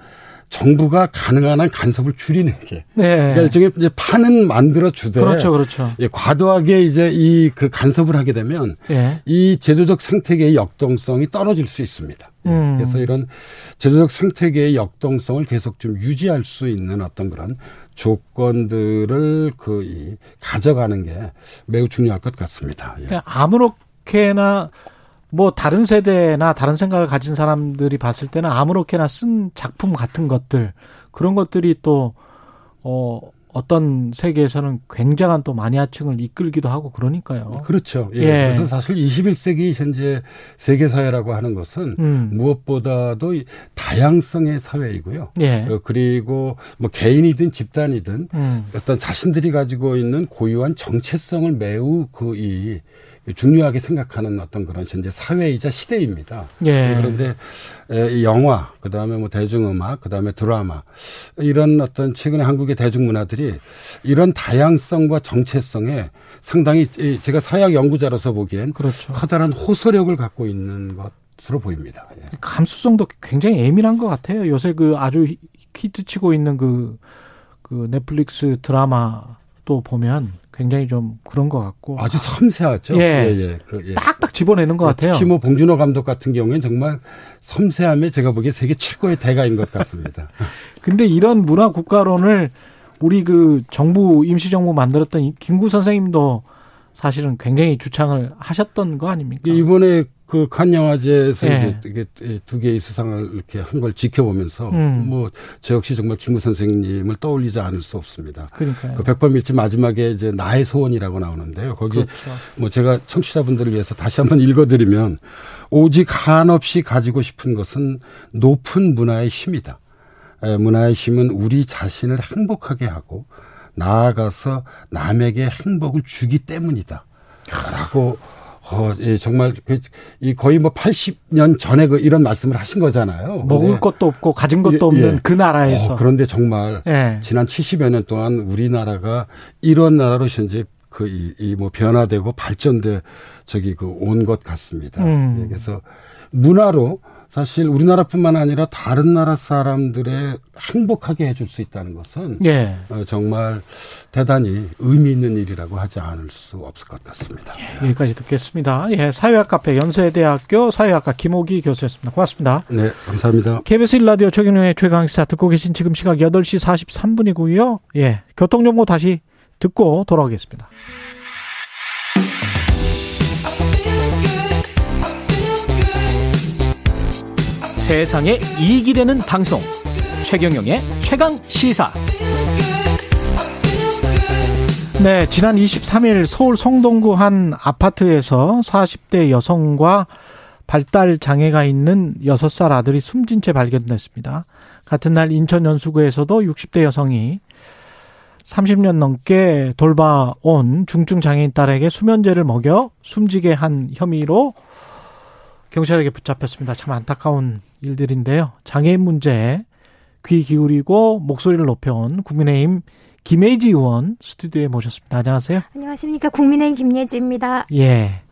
정부가 가능한 한 간섭을 줄이는 게. 네. 그러니까 일종의 이제 판은 만들어 주되. 그렇죠, 그렇죠. 예, 과도하게 이제 이 그 간섭을 하게 되면 예. 이 제도적 생태계의 역동성이 떨어질 수 있습니다. 예, 음. 그래서 이런 제도적 생태계의 역동성을 계속 좀 유지할 수 있는 어떤 그런 조건들을 그 이 가져가는 게 매우 중요할 것 같습니다. 예. 그냥 아무렇게나 뭐 다른 세대나 다른 생각을 가진 사람들이 봤을 때는 아무렇게나 쓴 작품 같은 것들 그런 것들이 또 어, 어떤 세계에서는 굉장한 또 마니아층을 이끌기도 하고 그러니까요. 그렇죠. 예. 예. 그래서 사실 21세기 현재 세계 사회라고 하는 것은 음. 무엇보다도 이 다양성의 사회이고요. 예. 어, 그리고 뭐 개인이든 집단이든 음. 어떤 자신들이 가지고 있는 고유한 정체성을 매우 그 이 중요하게 생각하는 어떤 그런 현재 사회이자 시대입니다. 예. 그런데 에, 이 영화, 그 다음에 뭐 대중음악, 그 다음에 드라마 이런 어떤 최근에 한국의 대중문화들이 이런 다양성과 정체성에 상당히 이 제가 사회학 연구자로서 보기엔 그렇죠. 커다란 호소력을 갖고 있는 것으로 보입니다. 예. 감수성도 굉장히 예민한 것 같아요. 요새 그 아주 히트치고 있는 그, 그 넷플릭스 드라마도 보면 굉장히 좀 그런 것 같고. 아주 섬세하죠. 예. 예, 그, 예. 딱딱 집어내는 것 같아요. 특히 뭐 봉준호 감독 같은 경우에는 정말 섬세함에 제가 보기에 세계 최고의 대가인 것 같습니다. 근데 이런 문화 국가론을 우리 그 정부 임시 정부 만들었던 이 김구 선생님도 사실은 굉장히 주창을 하셨던 거 아닙니까? 이번에 그칸 영화제에서 예. 이제 이게 두 개의 수상을 이렇게 한 걸 지켜보면서 음. 뭐저 역시 정말 김구 선생님을 떠올리지 않을 수 없습니다. 그러니까요. 그 백번 밀집 마지막에 이제 나의 소원이라고 나오는데요. 거기 그렇죠. 뭐 제가 청취자분들을 위해서 다시 한번 읽어드리면 오직 한없이 가지고 싶은 것은 높은 문화의 힘이다. 에, 문화의 힘은 우리 자신을 행복하게 하고 나아가서 남에게 행복을 주기 때문이다. 라고 어, 예, 정말 그, 이 거의 뭐 80년 전에 그 이런 말씀을 하신 거잖아요. 먹을 근데 것도 없고 가진 것도 예, 없는 예. 그 나라에서. 어, 그런데 정말 예. 지난 70여 년 동안 우리나라가 이런 나라로 현재 그이뭐 변화되고 발전돼 저기 그 온 것 같습니다. 음. 예, 그래서 문화로 사실 우리나라뿐만 아니라 다른 나라 사람들의 행복하게 해줄 수 있다는 것은 예. 어, 정말 대단히 의미 있는 일이라고 하지 않을 수 없을 것 같습니다. 여기까지 듣겠습니다. 예, 사회학 카페 연세대학교 사회학과 김호기 교수였습니다. 고맙습니다. 네, 감사합니다. KBS 1라디오 최경영의 최강시사 듣고 계신 지금 시각 8시 43분이고요. 예, 교통정보 다시 듣고 돌아오겠습니다. 세상에 이익이 되는 방송 최경영의 최강 시사 네, 지난 23일 서울 성동구 한 아파트에서 40대 여성과 발달 장애가 있는 6살 아들이 숨진 채 발견됐습니다. 같은 날 인천 연수구에서도 60대 여성이 30년 넘게 돌봐온 중증 장애인 딸에게 수면제를 먹여 숨지게 한 혐의로 경찰에게 붙잡혔습니다. 참 안타까운 일들인데요. 장애인 문제에 귀 기울이고 목소리를 높여온 국민의힘 김혜지 의원 스튜디오에 모셨습니다. 안녕하세요. 안녕하십니까. 국민의힘 김예지입니다. 예.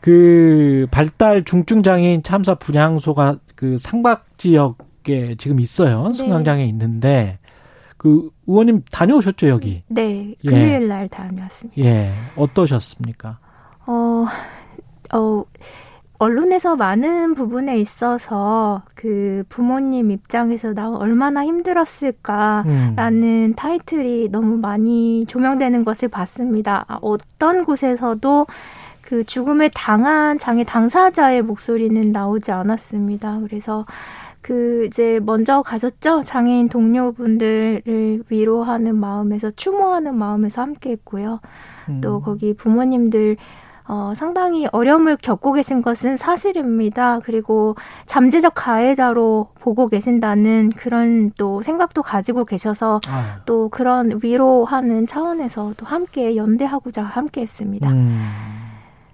그 발달 중증 장애인 참사 분향소가 그 상박 지역에 지금 있어요. 네. 승강장에 있는데 그 의원님 다녀오셨죠 여기? 네, 예. 금요일 날 다녀왔습니다. 예. 어떠셨습니까? 어, 어, 언론에서 많은 부분에 있어서 그 부모님 입장에서 나 얼마나 힘들었을까라는 음. 타이틀이 너무 많이 조명되는 것을 봤습니다. 아, 어떤 곳에서도 그 죽음을 당한 장애 당사자의 목소리는 나오지 않았습니다. 그래서 그 이제 먼저 가셨죠 장애인 동료분들을 위로하는 마음에서 추모하는 마음에서 함께 했고요. 음. 또 거기 부모님들 어, 상당히 어려움을 겪고 계신 것은 사실입니다. 그리고 잠재적 가해자로 보고 계신다는 그런 또 생각도 가지고 계셔서 아. 또 그런 위로하는 차원에서 또 함께 연대하고자 함께 했습니다. 음.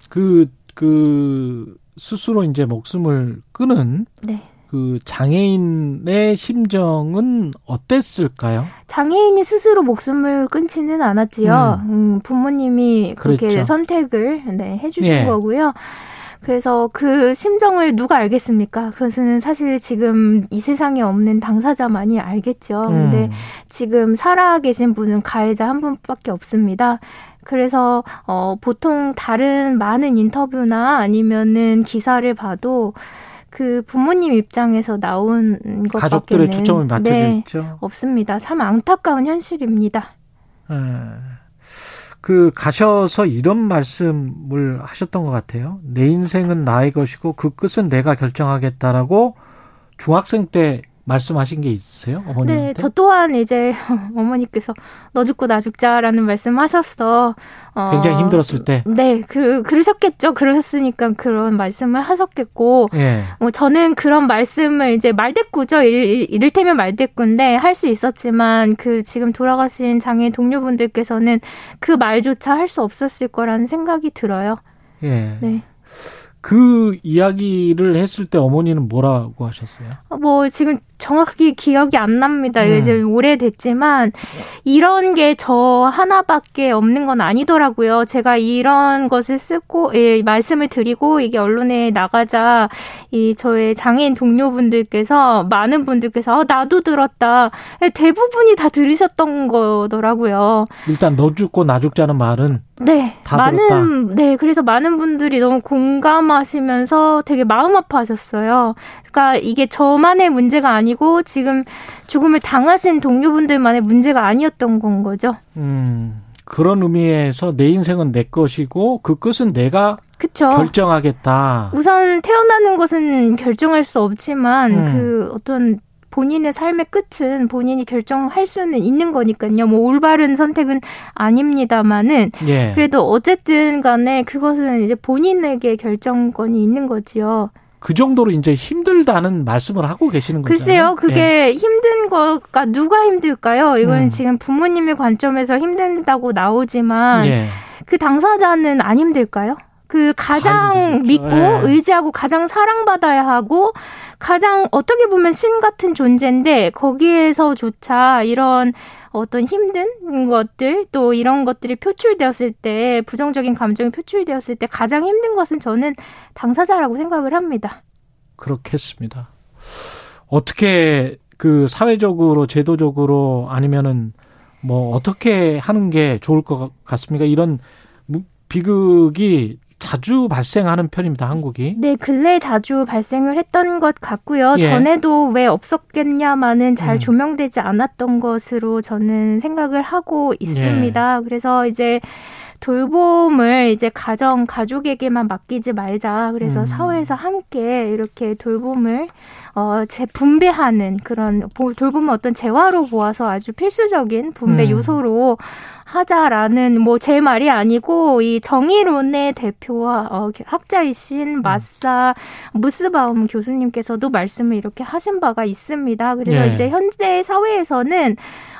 그, 그, 스스로 이제 목숨을 끊은 네. 그 장애인의 심정은 어땠을까요? 장애인이 스스로 목숨을 끊지는 않았지요. 음, 부모님이 그렇게 그랬죠. 선택을 네, 해주신 예. 거고요. 그래서 그 심정을 누가 알겠습니까? 그것은 사실 지금 이 세상에 없는 당사자만이 알겠죠. 근데 음. 지금 살아계신 분은 가해자 한 분밖에 없습니다. 그래서 어 보통 다른 많은 인터뷰나 아니면은 기사를 봐도 그 부모님 입장에서 나온 것밖에는 가족들의 초점을 맞춰져 네, 있죠. 없습니다. 참 안타까운 현실입니다. 네. 그 가셔서 이런 말씀을 하셨던 것 같아요. 내 인생은 나의 것이고 그 끝은 내가 결정하겠다라고 중학생 때 말씀하신 게 있으세요? 어머니한테? 네, 저 또한 이제 어머니께서 너 죽고 나 죽자라는 말씀하셨어. 어, 굉장히 힘들었을 때. 네, 그 그러셨겠죠. 그러셨으니까 그런 말씀을 하셨겠고. 예. 뭐 저는 그런 말씀을 이제 말대꾸죠. 일, 이를테면 말대꾸인데 할 수 있었지만 그 지금 돌아가신 장애인 동료분들께서는 그 말조차 할 수 없었을 거라는 생각이 들어요. 예. 네. 그 이야기를 했을 때 어머니는 뭐라고 하셨어요? 뭐 지금 정확히 기억이 안 납니다. 음. 이제 오래됐지만 이런 게 저 하나밖에 없는 건 아니더라고요. 제가 이런 것을 쓰고 예, 말씀을 드리고 이게 언론에 나가자 이 저의 장애인 동료분들께서 많은 분들께서 어, 나도 들었다. 예, 대부분이 다 들으셨던 거더라고요. 일단 너 죽고 나 죽자는 말은 네, 많은 들었다. 네, 그래서 많은 분들이 너무 공감하시면서 되게 마음 아파하셨어요. 그러니까 이게 저만의 문제가 아니 고 지금 죽음을 당하신 동료분들만의 문제가 아니었던 건 거죠. 음, 그런 의미에서 내 인생은 내 것이고 그 끝은 내가 그쵸. 결정하겠다. 우선 태어나는 것은 결정할 수 없지만 음. 그 어떤 본인의 삶의 끝은 본인이 결정할 수는 있는 거니까요. 뭐 올바른 선택은 아닙니다만은 예. 그래도 어쨌든 간에 그것은 이제 본인에게 결정권이 있는 거지요. 그 정도로 이제 힘들다는 말씀을 하고 계시는 거죠. 글쎄요, 그게 예. 힘든 거가 누가 힘들까요? 이건 음. 지금 부모님의 관점에서 힘든다고 나오지만 예. 그 당사자는 안 힘들까요? 그 가장 믿고 예. 의지하고 가장 사랑받아야 하고 가장 어떻게 보면 신 같은 존재인데 거기에서조차 이런 어떤 힘든 것들 또 이런 것들이 표출되었을 때 부정적인 감정이 표출되었을 때 가장 힘든 것은 저는 당사자라고 생각을 합니다. 그렇겠습니다. 어떻게 그 사회적으로 제도적으로 아니면은 뭐 어떻게 하는 게 좋을 것 같습니까? 이런 비극이 자주 발생하는 편입니다, 한국이. 네, 근래 자주 발생을 했던 것 같고요. 예. 전에도 왜 없었겠냐마는 잘 음. 조명되지 않았던 것으로 저는 생각을 하고 있습니다. 예. 그래서 이제 돌봄을 이제 가정 가족에게만 맡기지 말자. 그래서 음. 사회에서 함께 이렇게 돌봄을 어, 재 분배하는 그런 돌봄을 어떤 재화로 보아서 아주 필수적인 분배 음. 요소로 하자라는 뭐 제 말이 아니고 이 정의론의 대표와 어, 학자이신 음. 마사 무스바움 교수님께서도 말씀을 이렇게 하신 바가 있습니다. 그래서 예. 이제 현재 사회에서는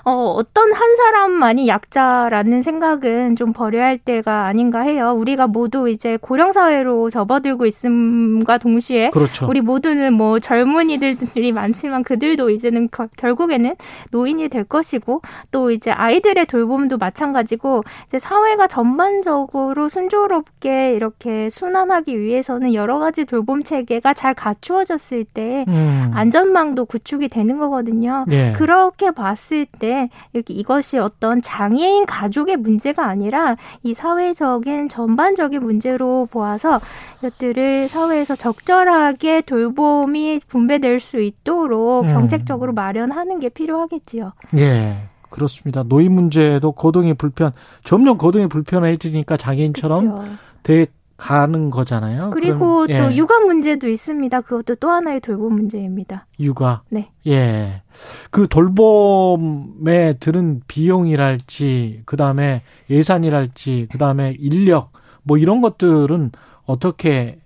어, 어떤 한 사람만이 약자라는 생각은 좀 버려야 할 때가 아닌가 해요. 우리가 모두 이제 고령 사회로 접어들고 있음과 동시에 그렇죠. 우리 모두는 뭐 젊은이들이 많지만 그들도 이제는 거, 결국에는 노인이 될 것이고 또 이제 아이들의 돌봄도 마찬가지고 이제 사회가 전반적으로 순조롭게 이렇게 순환하기 위해서는 여러 가지 돌봄 체계가 잘 갖추어졌을 때 음. 안전망도 구축이 되는 거거든요. 예. 그렇게 봤을 때 이렇게 이것이 어떤 장애인 가족의 문제가 아니라 이 사회적인 전반적인 문제로 보아서 이것들을 사회에서 적절하게 돌봄이 분배될 수 있도록 음. 정책적으로 마련하는 게 필요하겠지요. 예. 그렇습니다. 노인 문제도 거동이 불편, 점점 거동이 불편해지니까 장애인처럼. 되 가는 거잖아요. 그리고 그럼, 또 예. 육아 문제도 있습니다. 그것도 또 하나의 돌봄 문제입니다. 육아. 네. 예. 그 돌봄에 드는 비용이랄지, 그 다음에 예산이랄지, 그 다음에 인력, 뭐 이런 것들은 어떻게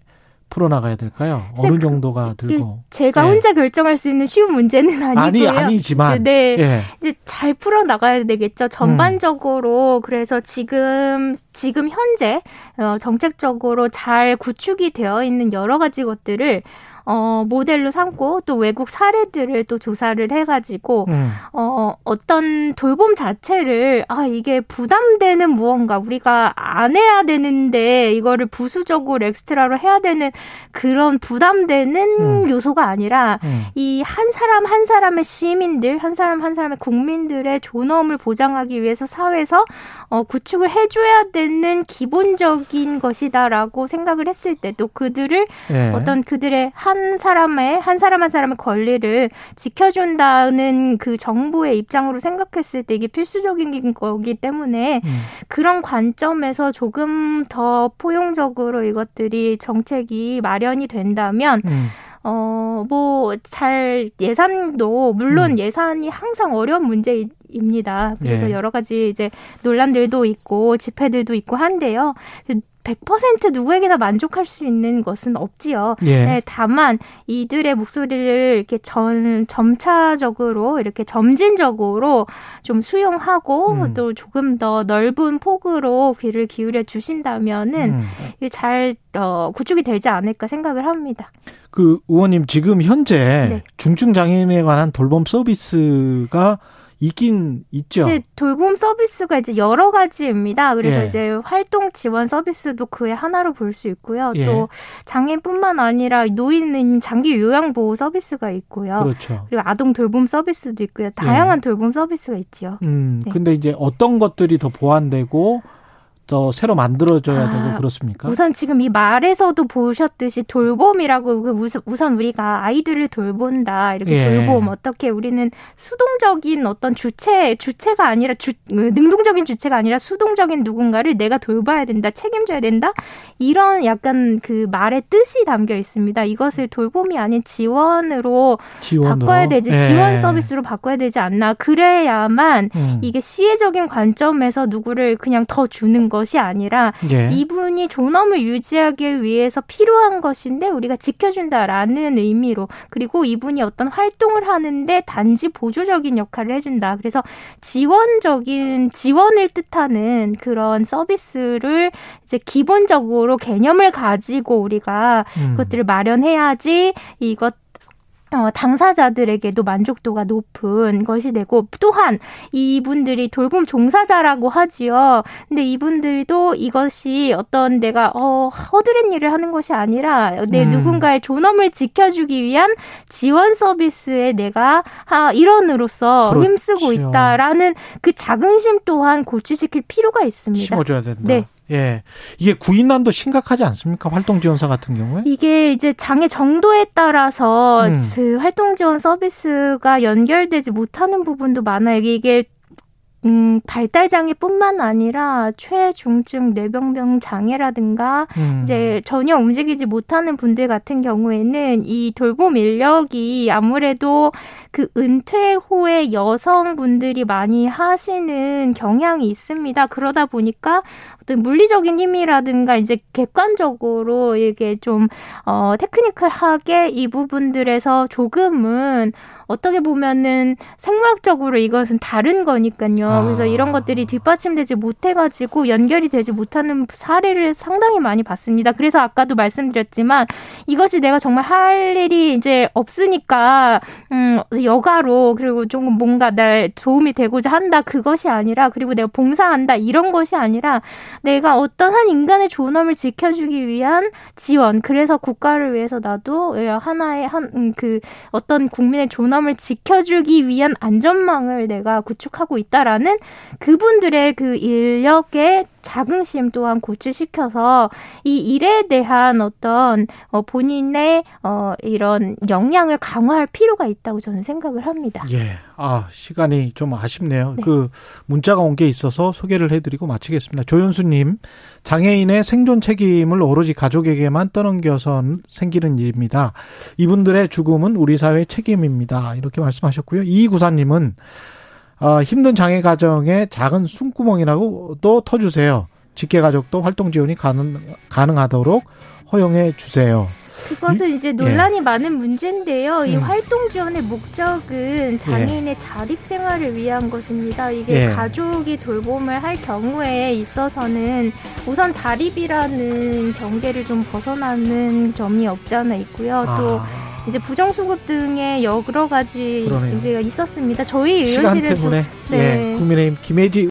풀어나가야 될까요? 어느 정도가 들고 제가 예. 혼자 결정할 수 있는 쉬운 문제는 아니고요. 아니 아니지만 네, 예. 이제 잘 풀어 나가야 되겠죠. 전반적으로 음. 그래서 지금 지금 현재 어, 정책적으로 잘 구축이 되어 있는 여러 가지 것들을 어, 모델로 삼고 또 외국 사례들을 또 조사를 해가지고 음. 어, 어떤 돌봄 자체를 아 이게 부담되는 무언가 우리가 안 해야 되는데 이거를 부수적으로 엑스트라로 해야 되는 그런 부담되는 음. 요소가 아니라 음. 이한 사람 한 사람의 시민들 한 사람 한 사람의 국민들의 존엄을 보장하기 위해서 사회에서 어, 구축을 해줘야 되는 기본적인 것이다라고 생각을 했을 때 또 그들을 네. 어떤 그들의 한 사람의 한 사람 한 사람의 권리를 지켜준다는 그 정부의 입장으로 생각했을 때 이게 필수적인 거기 때문에 음. 그런 관점에서 조금 더 포용적으로 이것들이 정책이 마련이 된다면 음. 어, 뭐, 잘, 예산도, 물론 음. 예산이 항상 어려운 문제입니다. 그래서 예. 여러 가지 이제 논란들도 있고, 집회들도 있고 한데요. 100% 누구에게나 만족할 수 있는 것은 없지요. 예. 네, 다만 이들의 목소리를 이렇게 전, 점차적으로 이렇게 점진적으로 좀 수용하고 음. 또 조금 더 넓은 폭으로 귀를 기울여 주신다면은 음. 잘 어, 구축이 되지 않을까 생각을 합니다. 그 의원님 지금 현재 네. 중증 장애인에 관한 돌봄 서비스가 있긴 있죠. 이제 돌봄 서비스가 이제 여러 가지입니다. 그래서 예. 이제 활동 지원 서비스도 그의 하나로 볼 수 있고요. 예. 또 장애인뿐만 아니라 노인은 장기 요양 보호 서비스가 있고요. 그렇죠. 그리고 아동 돌봄 서비스도 있고요. 다양한 예. 돌봄 서비스가 있지요. 음, 네. 근데 이제 어떤 것들이 더 보완되고 더 새로 만들어져야 아, 되고 그렇습니까? 우선 지금 이 말에서도 보셨듯이 돌봄이라고 그 우선 우리가 아이들을 돌본다 이렇게 예. 돌봄 어떻게 우리는 수동적인 어떤 주체 주체가 아니라 주, 능동적인 주체가 아니라 수동적인 누군가를 내가 돌봐야 된다 책임져야 된다 이런 약간 그 말의 뜻이 담겨 있습니다. 이것을 돌봄이 아닌 지원으로, 지원으로? 바꿔야 되지 예. 지원 서비스로 바꿔야 되지 않나 그래야만 음. 이게 시혜적인 관점에서 누구를 그냥 더 주는 것 것이 아니라 예. 이분이 존엄을 유지하기 위해서 필요한 것인데 우리가 지켜준다라는 의미로 그리고 이분이 어떤 활동을 하는데 단지 보조적인 역할을 해준다. 그래서 지원적인 지원을 뜻하는 그런 서비스를 이제 기본적으로 개념을 가지고 우리가 음. 그것들을 마련해야지 이것 어, 당사자들에게도 만족도가 높은 것이 되고 또한 이분들이 돌봄 종사자라고 하지요. 근데 이분들도 이것이 어떤 내가 어, 허드렛 일을 하는 것이 아니라 내 음. 누군가의 존엄을 지켜주기 위한 지원 서비스에 내가 아, 일원으로서 그렇지요. 힘쓰고 있다라는 그 자긍심 또한 고취시킬 필요가 있습니다. 심어줘야 된다. 네. 예. 이게 구인난도 심각하지 않습니까? 활동 지원사 같은 경우에? 이게 이제 장애 정도에 따라서 음. 그 활동 지원 서비스가 연결되지 못하는 부분도 많아요. 이게 음, 발달 장애뿐만 아니라 최중증 뇌병변 장애라든가 음. 이제 전혀 움직이지 못하는 분들 같은 경우에는 이 돌봄 인력이 아무래도 그 은퇴 후에 여성분들이 많이 하시는 경향이 있습니다. 그러다 보니까 어떤 물리적인 힘이라든가 이제 객관적으로 이게 좀 어, 테크니컬하게 이 부분들에서 조금은 어떻게 보면은 생물학적으로 이것은 다른 거니까요. 아. 그래서 이런 것들이 뒷받침되지 못해가지고 연결이 되지 못하는 사례를 상당히 많이 봤습니다. 그래서 아까도 말씀드렸지만 이것이 내가 정말 할 일이 이제 없으니까 음 여가로 그리고 조금 뭔가 날 도움이 되고자 한다 그것이 아니라 그리고 내가 봉사한다 이런 것이 아니라 내가 어떤 한 인간의 존엄을 지켜주기 위한 지원 그래서 국가를 위해서 나도 하나의 한 그 어떤 국민의 존엄 존엄을 지켜주기 위한 안전망을 내가 구축하고 있다라는 그분들의 그 인력의 자긍심 또한 고취시켜서 이 일에 대한 어떤 어 본인의 어 이런 역량을 강화할 필요가 있다고 저는 생각을 합니다. 예. 아, 시간이 좀 아쉽네요. 네. 그 문자가 온 게 있어서 소개를 해 드리고 마치겠습니다. 조현수 님, 장애인의 생존 책임을 오로지 가족에게만 떠넘겨서 생기는 일입니다. 이분들의 죽음은 우리 사회의 책임입니다. 이렇게 말씀하셨고요. 이구사 님은 어, 힘든 장애 가정에 작은 숨구멍이라고 또 터주세요. 직계 가족도 활동 지원이 가능, 가능하도록 허용해 주세요. 그것은 이제 논란이 예. 많은 문제인데요. 이 음. 활동 지원의 목적은 장애인의 예. 자립 생활을 위한 것입니다. 이게 예. 가족이 돌봄을 할 경우에 있어서는 우선 자립이라는 경계를 좀 벗어나는 점이 없지 않아 있고요. 아. 또 이제 부정수급 등의 여러 가지 그러네요. 있었습니다. 저희 의원실에도 네. 예. 국민의힘 김혜지